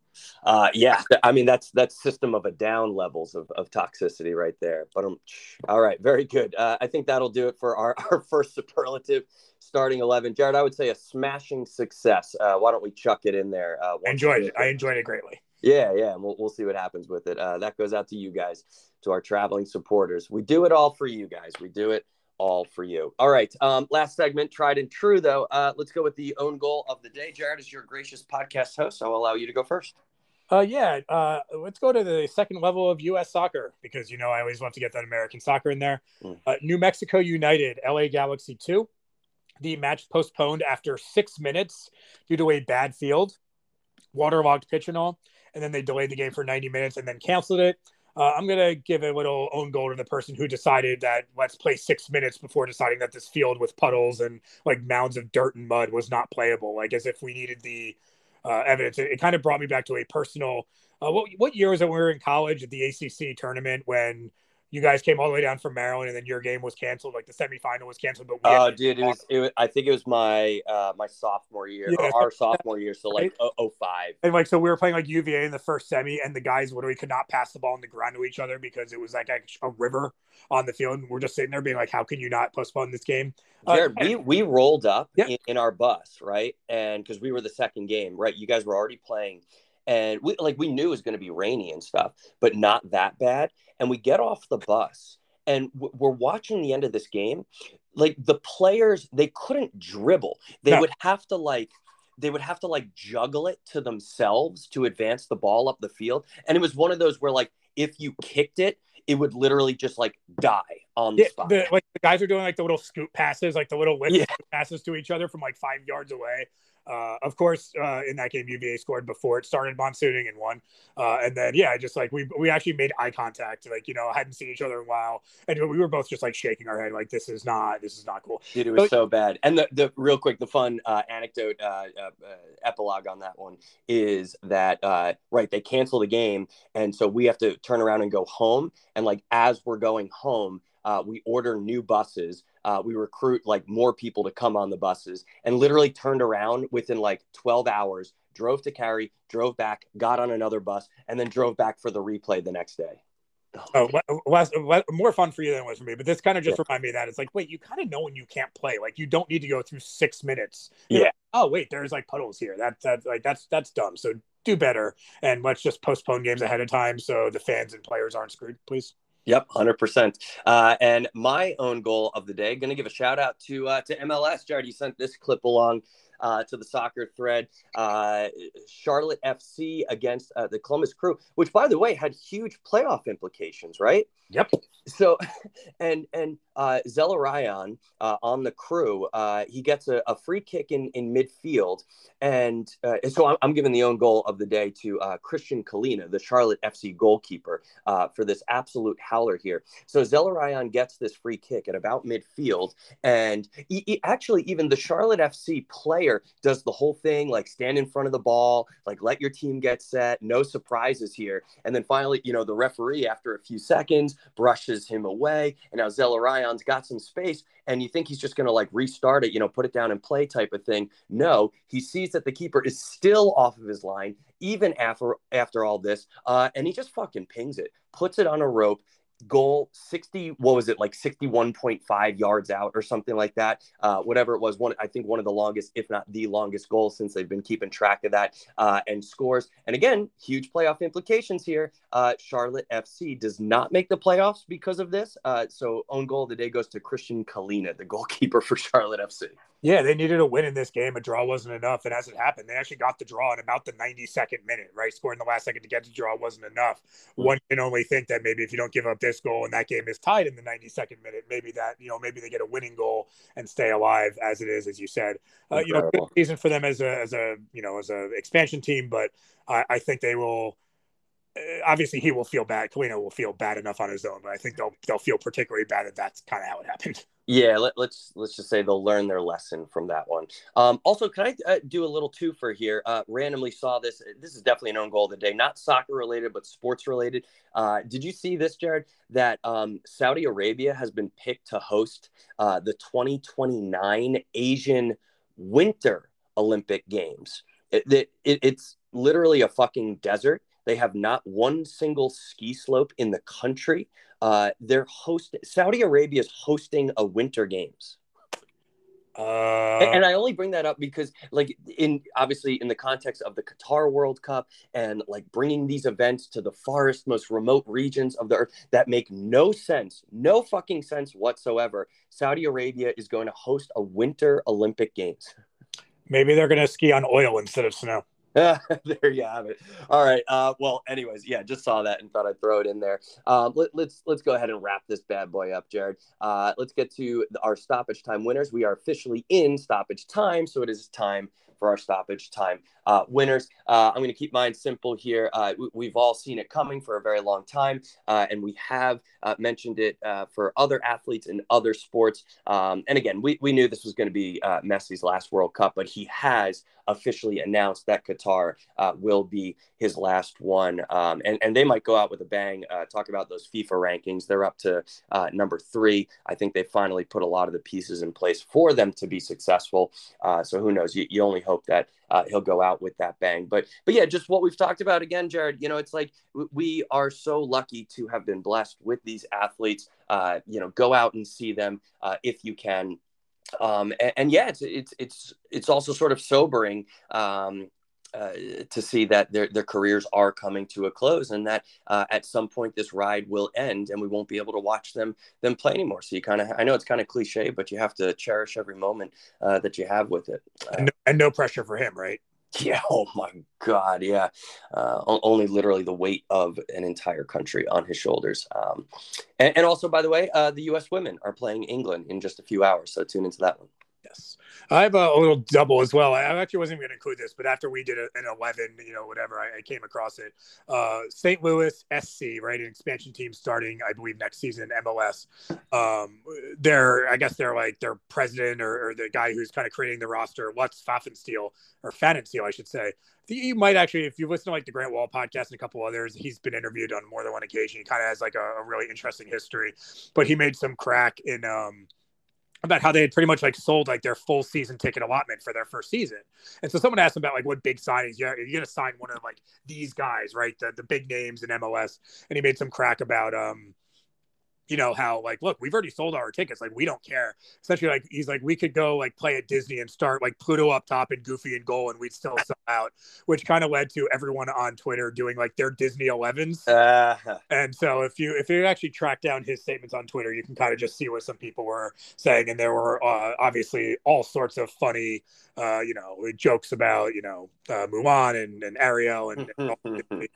Uh, yeah, I mean that's that's system of a down levels of, of toxicity right there. But um, all right, very good. Uh, I think that'll do it for our, our first superlative starting eleven. Jared, I would say a smashing success. Uh, why don't we chuck it in there? Uh, enjoyed it. I enjoyed it greatly. Yeah, yeah, we'll we'll see what happens with it. Uh, that goes out to you guys, to our traveling supporters. We do it all for you guys. We do it all for you. All right. Um, last segment, tried and true, though. Uh, let's go with the own goal of the day. Jared, is your gracious podcast host, I'll allow you to go first. Uh, yeah. Uh, let's go to the second level of U.S. soccer because, you know, I always want to get that American soccer in there. Mm. Uh, New Mexico United, LA Galaxy 2. The match postponed after six minutes due to a bad field, waterlogged pitch and all. And then they delayed the game for 90 minutes and then canceled it. Uh, I'm going to give a little own goal to the person who decided that let's play six minutes before deciding that this field with puddles and like mounds of dirt and mud was not playable. Like as if we needed the uh, evidence. It, it, kind of brought me back to a personal. Uh, what what year was it? When we were in college at the ACC tournament when you guys came all the way down from Maryland, and then your game was canceled. Like the semifinal was canceled. But oh, uh, dude, it was, it was, I think it was my uh, my sophomore year, yeah. our sophomore year, so like right? 05. And like so, we were playing like UVA in the first semi, and the guys literally could not pass the ball on the ground to each other because it was like a, a river on the field. And we're just sitting there being like, "How can you not postpone this game?" Uh, Jared, uh, we we rolled up yeah. in, in our bus, right? And because we were the second game, right? You guys were already playing and we like we knew it was going to be rainy and stuff but not that bad and we get off the bus and we're watching the end of this game like the players they couldn't dribble they no. would have to like they would have to like juggle it to themselves to advance the ball up the field and it was one of those where like if you kicked it it would literally just like die on the yeah, spot. The, like the guys are doing like the little scoop passes, like the little yeah. passes to each other from like five yards away. Uh, of course, uh, in that game, UVA scored before it started monsooning and won. Uh, and then, yeah, just like we we actually made eye contact. Like, you know, hadn't seen each other in a while, and we were both just like shaking our head, like this is not this is not cool. Dude, it was but, so bad. And the, the real quick, the fun uh, anecdote uh, uh, epilogue on that one is that right they cancel the game, and so we have to turn around and go home. And like as we're going home, we order new buses uh, we recruit like more people to come on the buses and literally turned around within like 12 hours drove to Cary drove back got on another bus and then drove back for the replay the next day. Oh less, less, more fun for you than it was for me but this kind of just yeah. reminded me that it's like wait you kind of know when you can't play like you don't need to go through six minutes. You're yeah. like, oh wait there's like puddles here. That's that's like that's that's dumb so do better and let's just postpone games ahead of time so the fans and players aren't screwed please Yep, hundred uh, percent. And my own goal of the day, going to give a shout out to uh, to MLS. Jared, you sent this clip along uh, to the soccer thread. Uh, Charlotte FC against uh, the Columbus Crew, which, by the way, had huge playoff implications, right? Yep. So, and and uh, uh, on the crew, uh, he gets a, a, free kick in, in midfield, and, uh, so I'm, I'm, giving the own goal of the day to uh, Kristijan Kahlina, the Charlotte FC goalkeeper, uh, for this absolute howler here. So Zelarayán gets this free kick at about midfield, and he, he, actually even the Charlotte FC player does the whole thing, like stand in front of the ball, like let your team get set, no surprises here, and then finally, you know, the referee after a few seconds brushes him away, and now Zelarayán's got some space, and you think he's just going to like restart it, you know, put it down and play type of thing. No, he sees that the keeper is still off of his line, even after after all this, uh, and he just fucking pings it, puts it on a rope, goal 60 what was it like 61.5 yards out or something like that? Uh, whatever it was one i think one of the longest if not the longest goal since they've been keeping track of that uh, and scores. And again huge playoff implications here. Uh, charlotte fc does not make the playoffs because of this. Uh, so own goal of the day goes to kristijan kahlina the goalkeeper for charlotte fc yeah, they needed a win in this game. A draw wasn't enough. And as it happened, they actually got the draw in about the 92nd minute, right? Scoring the last second to get the draw wasn't enough. Mm-hmm. One can only think that maybe if you don't give up this goal and that game is tied in the 92nd minute, maybe that, you know, maybe they get a winning goal and stay alive as it is, as you said. Uh, you know, good season for them as a, as a, you know, as a expansion team, but I, I think they will, obviously he will feel bad. Kahlina will feel bad enough on his own, but I think they'll, they'll feel particularly bad that that's kind of how it happened. Yeah, let, us let's, let's just say they'll learn their lesson from that one. Um, also, can I uh, do a little twofer here? Uh, randomly saw this. This is definitely an own goal of the day, not soccer related, but sports related. Uh, did you see this, Jared? That um, Saudi Arabia has been picked to host uh, the 2029 Asian Winter Olympic Games. It, it, it's literally a fucking desert. They have not one single ski slope in the country. Uh, they're hosting Saudi Arabia is hosting a Winter Games. Uh, and, and, I only bring that up because, like, in obviously in the context of the Qatar World Cup and like bringing these events to the farthest, most remote regions of the earth that make no sense, no fucking sense whatsoever. Saudi Arabia is going to host a Winter Olympic Games. Maybe they're going to ski on oil instead of snow. there you have it. All right. Uh, well, anyways, yeah, just saw that and thought I'd throw it in there. Um, let, us let's, let's go ahead and wrap this bad boy up, Jared. Uh, let's get to our stoppage time winners. We are officially in stoppage time, so it is time for our stoppage time uh, winners. Uh, I'm going to keep mine simple here. Uh, we, have all seen it coming for a very long time, uh, and we have uh, mentioned it uh, for other athletes in other sports. Um, and again, we, we knew this was going to be Messi's last World Cup, but he has officially announced that Qatar will be his last one. Um, and, and they might go out with a bang. talk about those FIFA rankings. They're up to number three. I think they finally put a lot of the pieces in place for them to be successful. so who knows? You, you only hope that uh, he'll go out with that bang. But but yeah, just what we've talked about again, Jared. You know, it's like we are so lucky to have been blessed with these athletes. Uh, you know, go out and see them uh, if you can. Um, and, and, yeah, it's it's it's it's also sort of sobering um, uh, to see that their, their careers are coming to a close and that uh, at some point this ride will end and we won't be able to watch them them play anymore. So you kind of i know it's kind of cliche but you have to cherish every moment uh, that you have with it. And no, and no, pressure for him right? Yeah oh my god yeah. Uh, only literally the weight of an entire country on his shoulders. Um, and, and, also by the way uh, the us women are playing england in just a few hours so tune into that one Yes. I have a, little double as well. I actually wasn't going to include this, but after we did a, an 11, you know, whatever, I, I came across it. Uh, St. Louis SC, right? An expansion team starting, I believe, next season, MLS. Um, they're, I guess they're like their president or, or the guy who's kind of creating the roster, Lutz Pfannenstiel, or Pfannenstiel, I should say. You might actually, if you listen to like the Grant Wahl podcast and a couple others, he's been interviewed on more than one occasion. He kind of has like a, a really interesting history, but he made some crack in, um, about how they had pretty much like sold like their full season ticket allotment for their first season. And so someone asked him about like what big signings, you're going to sign one of like these guys, right? The, the big names in MLS. And he made some crack about, um, you know how like look we've already sold our tickets like we don't care. Especially like he's like we could go like play at disney and start like pluto up top and goofy and goal and we'd still sell out which kind of led to everyone on twitter doing like their disney 11s uh, and so if you if you actually track down his statements on twitter you can kind of just see what some people were saying. And there were uh, obviously all sorts of funny uh, you know jokes about you know uh, mulan and, and ariel and, and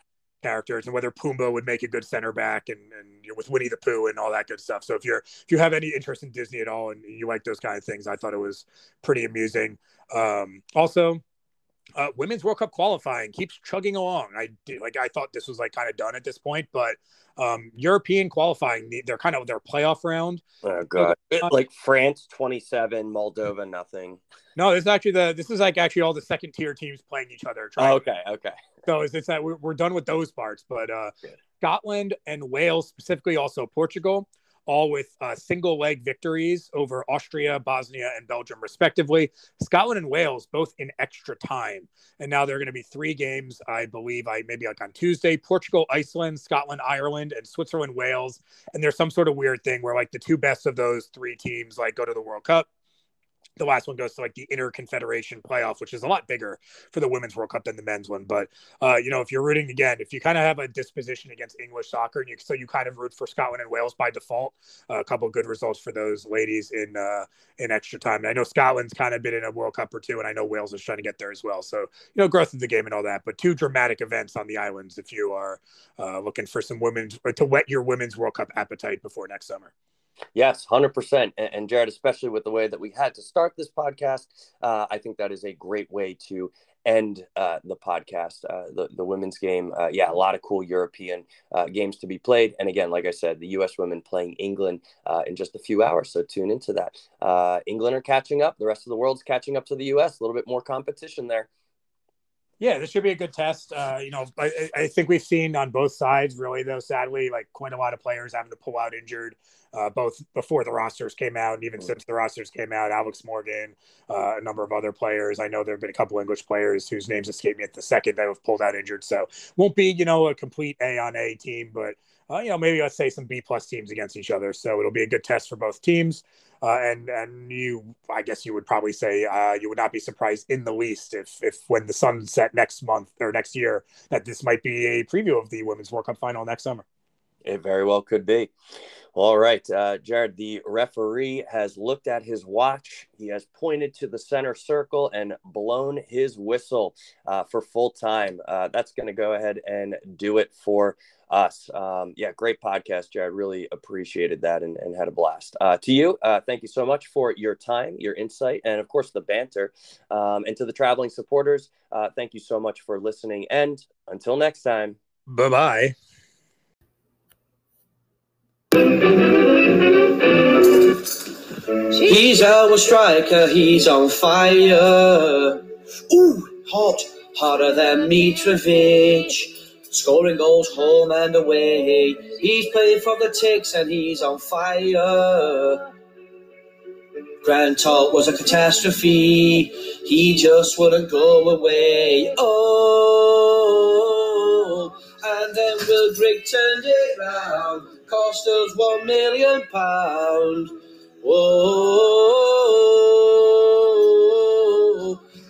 characters and whether Pumbaa would make a good center back and, and you know, with Winnie the Pooh and all that good stuff. So if you're if you have any interest in Disney at all and you like those kind of things, I thought it was pretty amusing. Um, also, uh, women's World Cup qualifying keeps chugging along. I did like I thought this was like kind of done at this point, but um, European qualifying they're kind of their playoff round. Oh god, uh, like France twenty seven, Moldova nothing. No, this is actually the this is like actually all the second tier teams playing each other. Oh, okay, okay. So it's, it's that we're, we're done with those parts, but uh, Scotland and Wales specifically, also Portugal all with uh, single leg victories over Austria, Bosnia, and Belgium, respectively. Scotland and Wales both in extra time. And now there are going to be three games, I believe, I maybe like on Tuesday Portugal, Iceland, Scotland, Ireland, and Switzerland, Wales. And there's some sort of weird thing where like the two best of those three teams like go to the World Cup the last one goes to like the Interconfederation playoff, which is a lot bigger for the women's World Cup than the men's one. But uh, you know, if you're rooting again, if you kind of have a disposition against English soccer, and you, so you kind of root for Scotland and Wales by default, uh, a couple good results for those ladies in uh, in extra time. And I know Scotland's kind of been in a World Cup or two, and I know Wales is trying to get there as well. So you know, growth of the game and all that. But two dramatic events on the islands if you are uh, looking for some women's to whet your women's World Cup appetite before next summer. Yes, 100%. And, Jared, especially with the way that we had to start this podcast, uh, I think that is a great way to end uh, the podcast, uh, the, the women's game. Uh, yeah, a lot of cool European uh, games to be played. And again, like I said, the U.S. women playing England uh, in just a few hours. So tune into that. England are catching up. The rest of the world's catching up to the U.S. A little bit more competition there. Yeah, this should be a good test. Uh, you know, I, I, think we've seen on both sides, really, though, sadly, like quite a lot of players having to pull out injured, uh, both before the rosters came out and even mm-hmm. since the rosters came out. Alex Morgan, uh, a number of other players. I know there have been a couple English players whose names escape me at the second that have pulled out injured. So won't be, you know, a complete A on A team, but uh, you know, maybe let's say some B plus teams against each other. So it'll be a good test for both teams. Uh, and and you, I guess you would probably say uh, you would not be surprised in the least if if when the sun set next month or next year that this might be a preview of the Women's World Cup final next summer. It very well could be. All right, uh, Jared, the referee has looked at his watch. He has pointed to the center circle and blown his whistle uh, for full time. Uh, that's going to go ahead and do it for us. Um, yeah, great podcast, Jared. Really appreciated that and, and had a blast. Uh, to you, uh, thank you so much for your time, your insight, and of course, the banter. Um, and to the traveling supporters, uh, thank you so much for listening. And until next time, bye bye. He's our striker, he's on fire. Ooh, hot, hotter than Mitrovic. Scoring goals home and away. He's played for the Ticks and he's on fire. Grant Talk was a catastrophe. He just wouldn't go away. Oh, and then Will turned it round cost us one million pound. Whoa,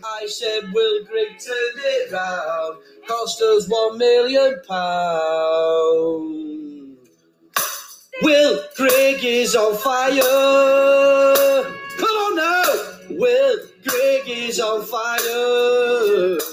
I said, Will Grigg turn it round? Cost us one million pound. Will Grigg is on fire. Come on now. Will Grigg is on fire.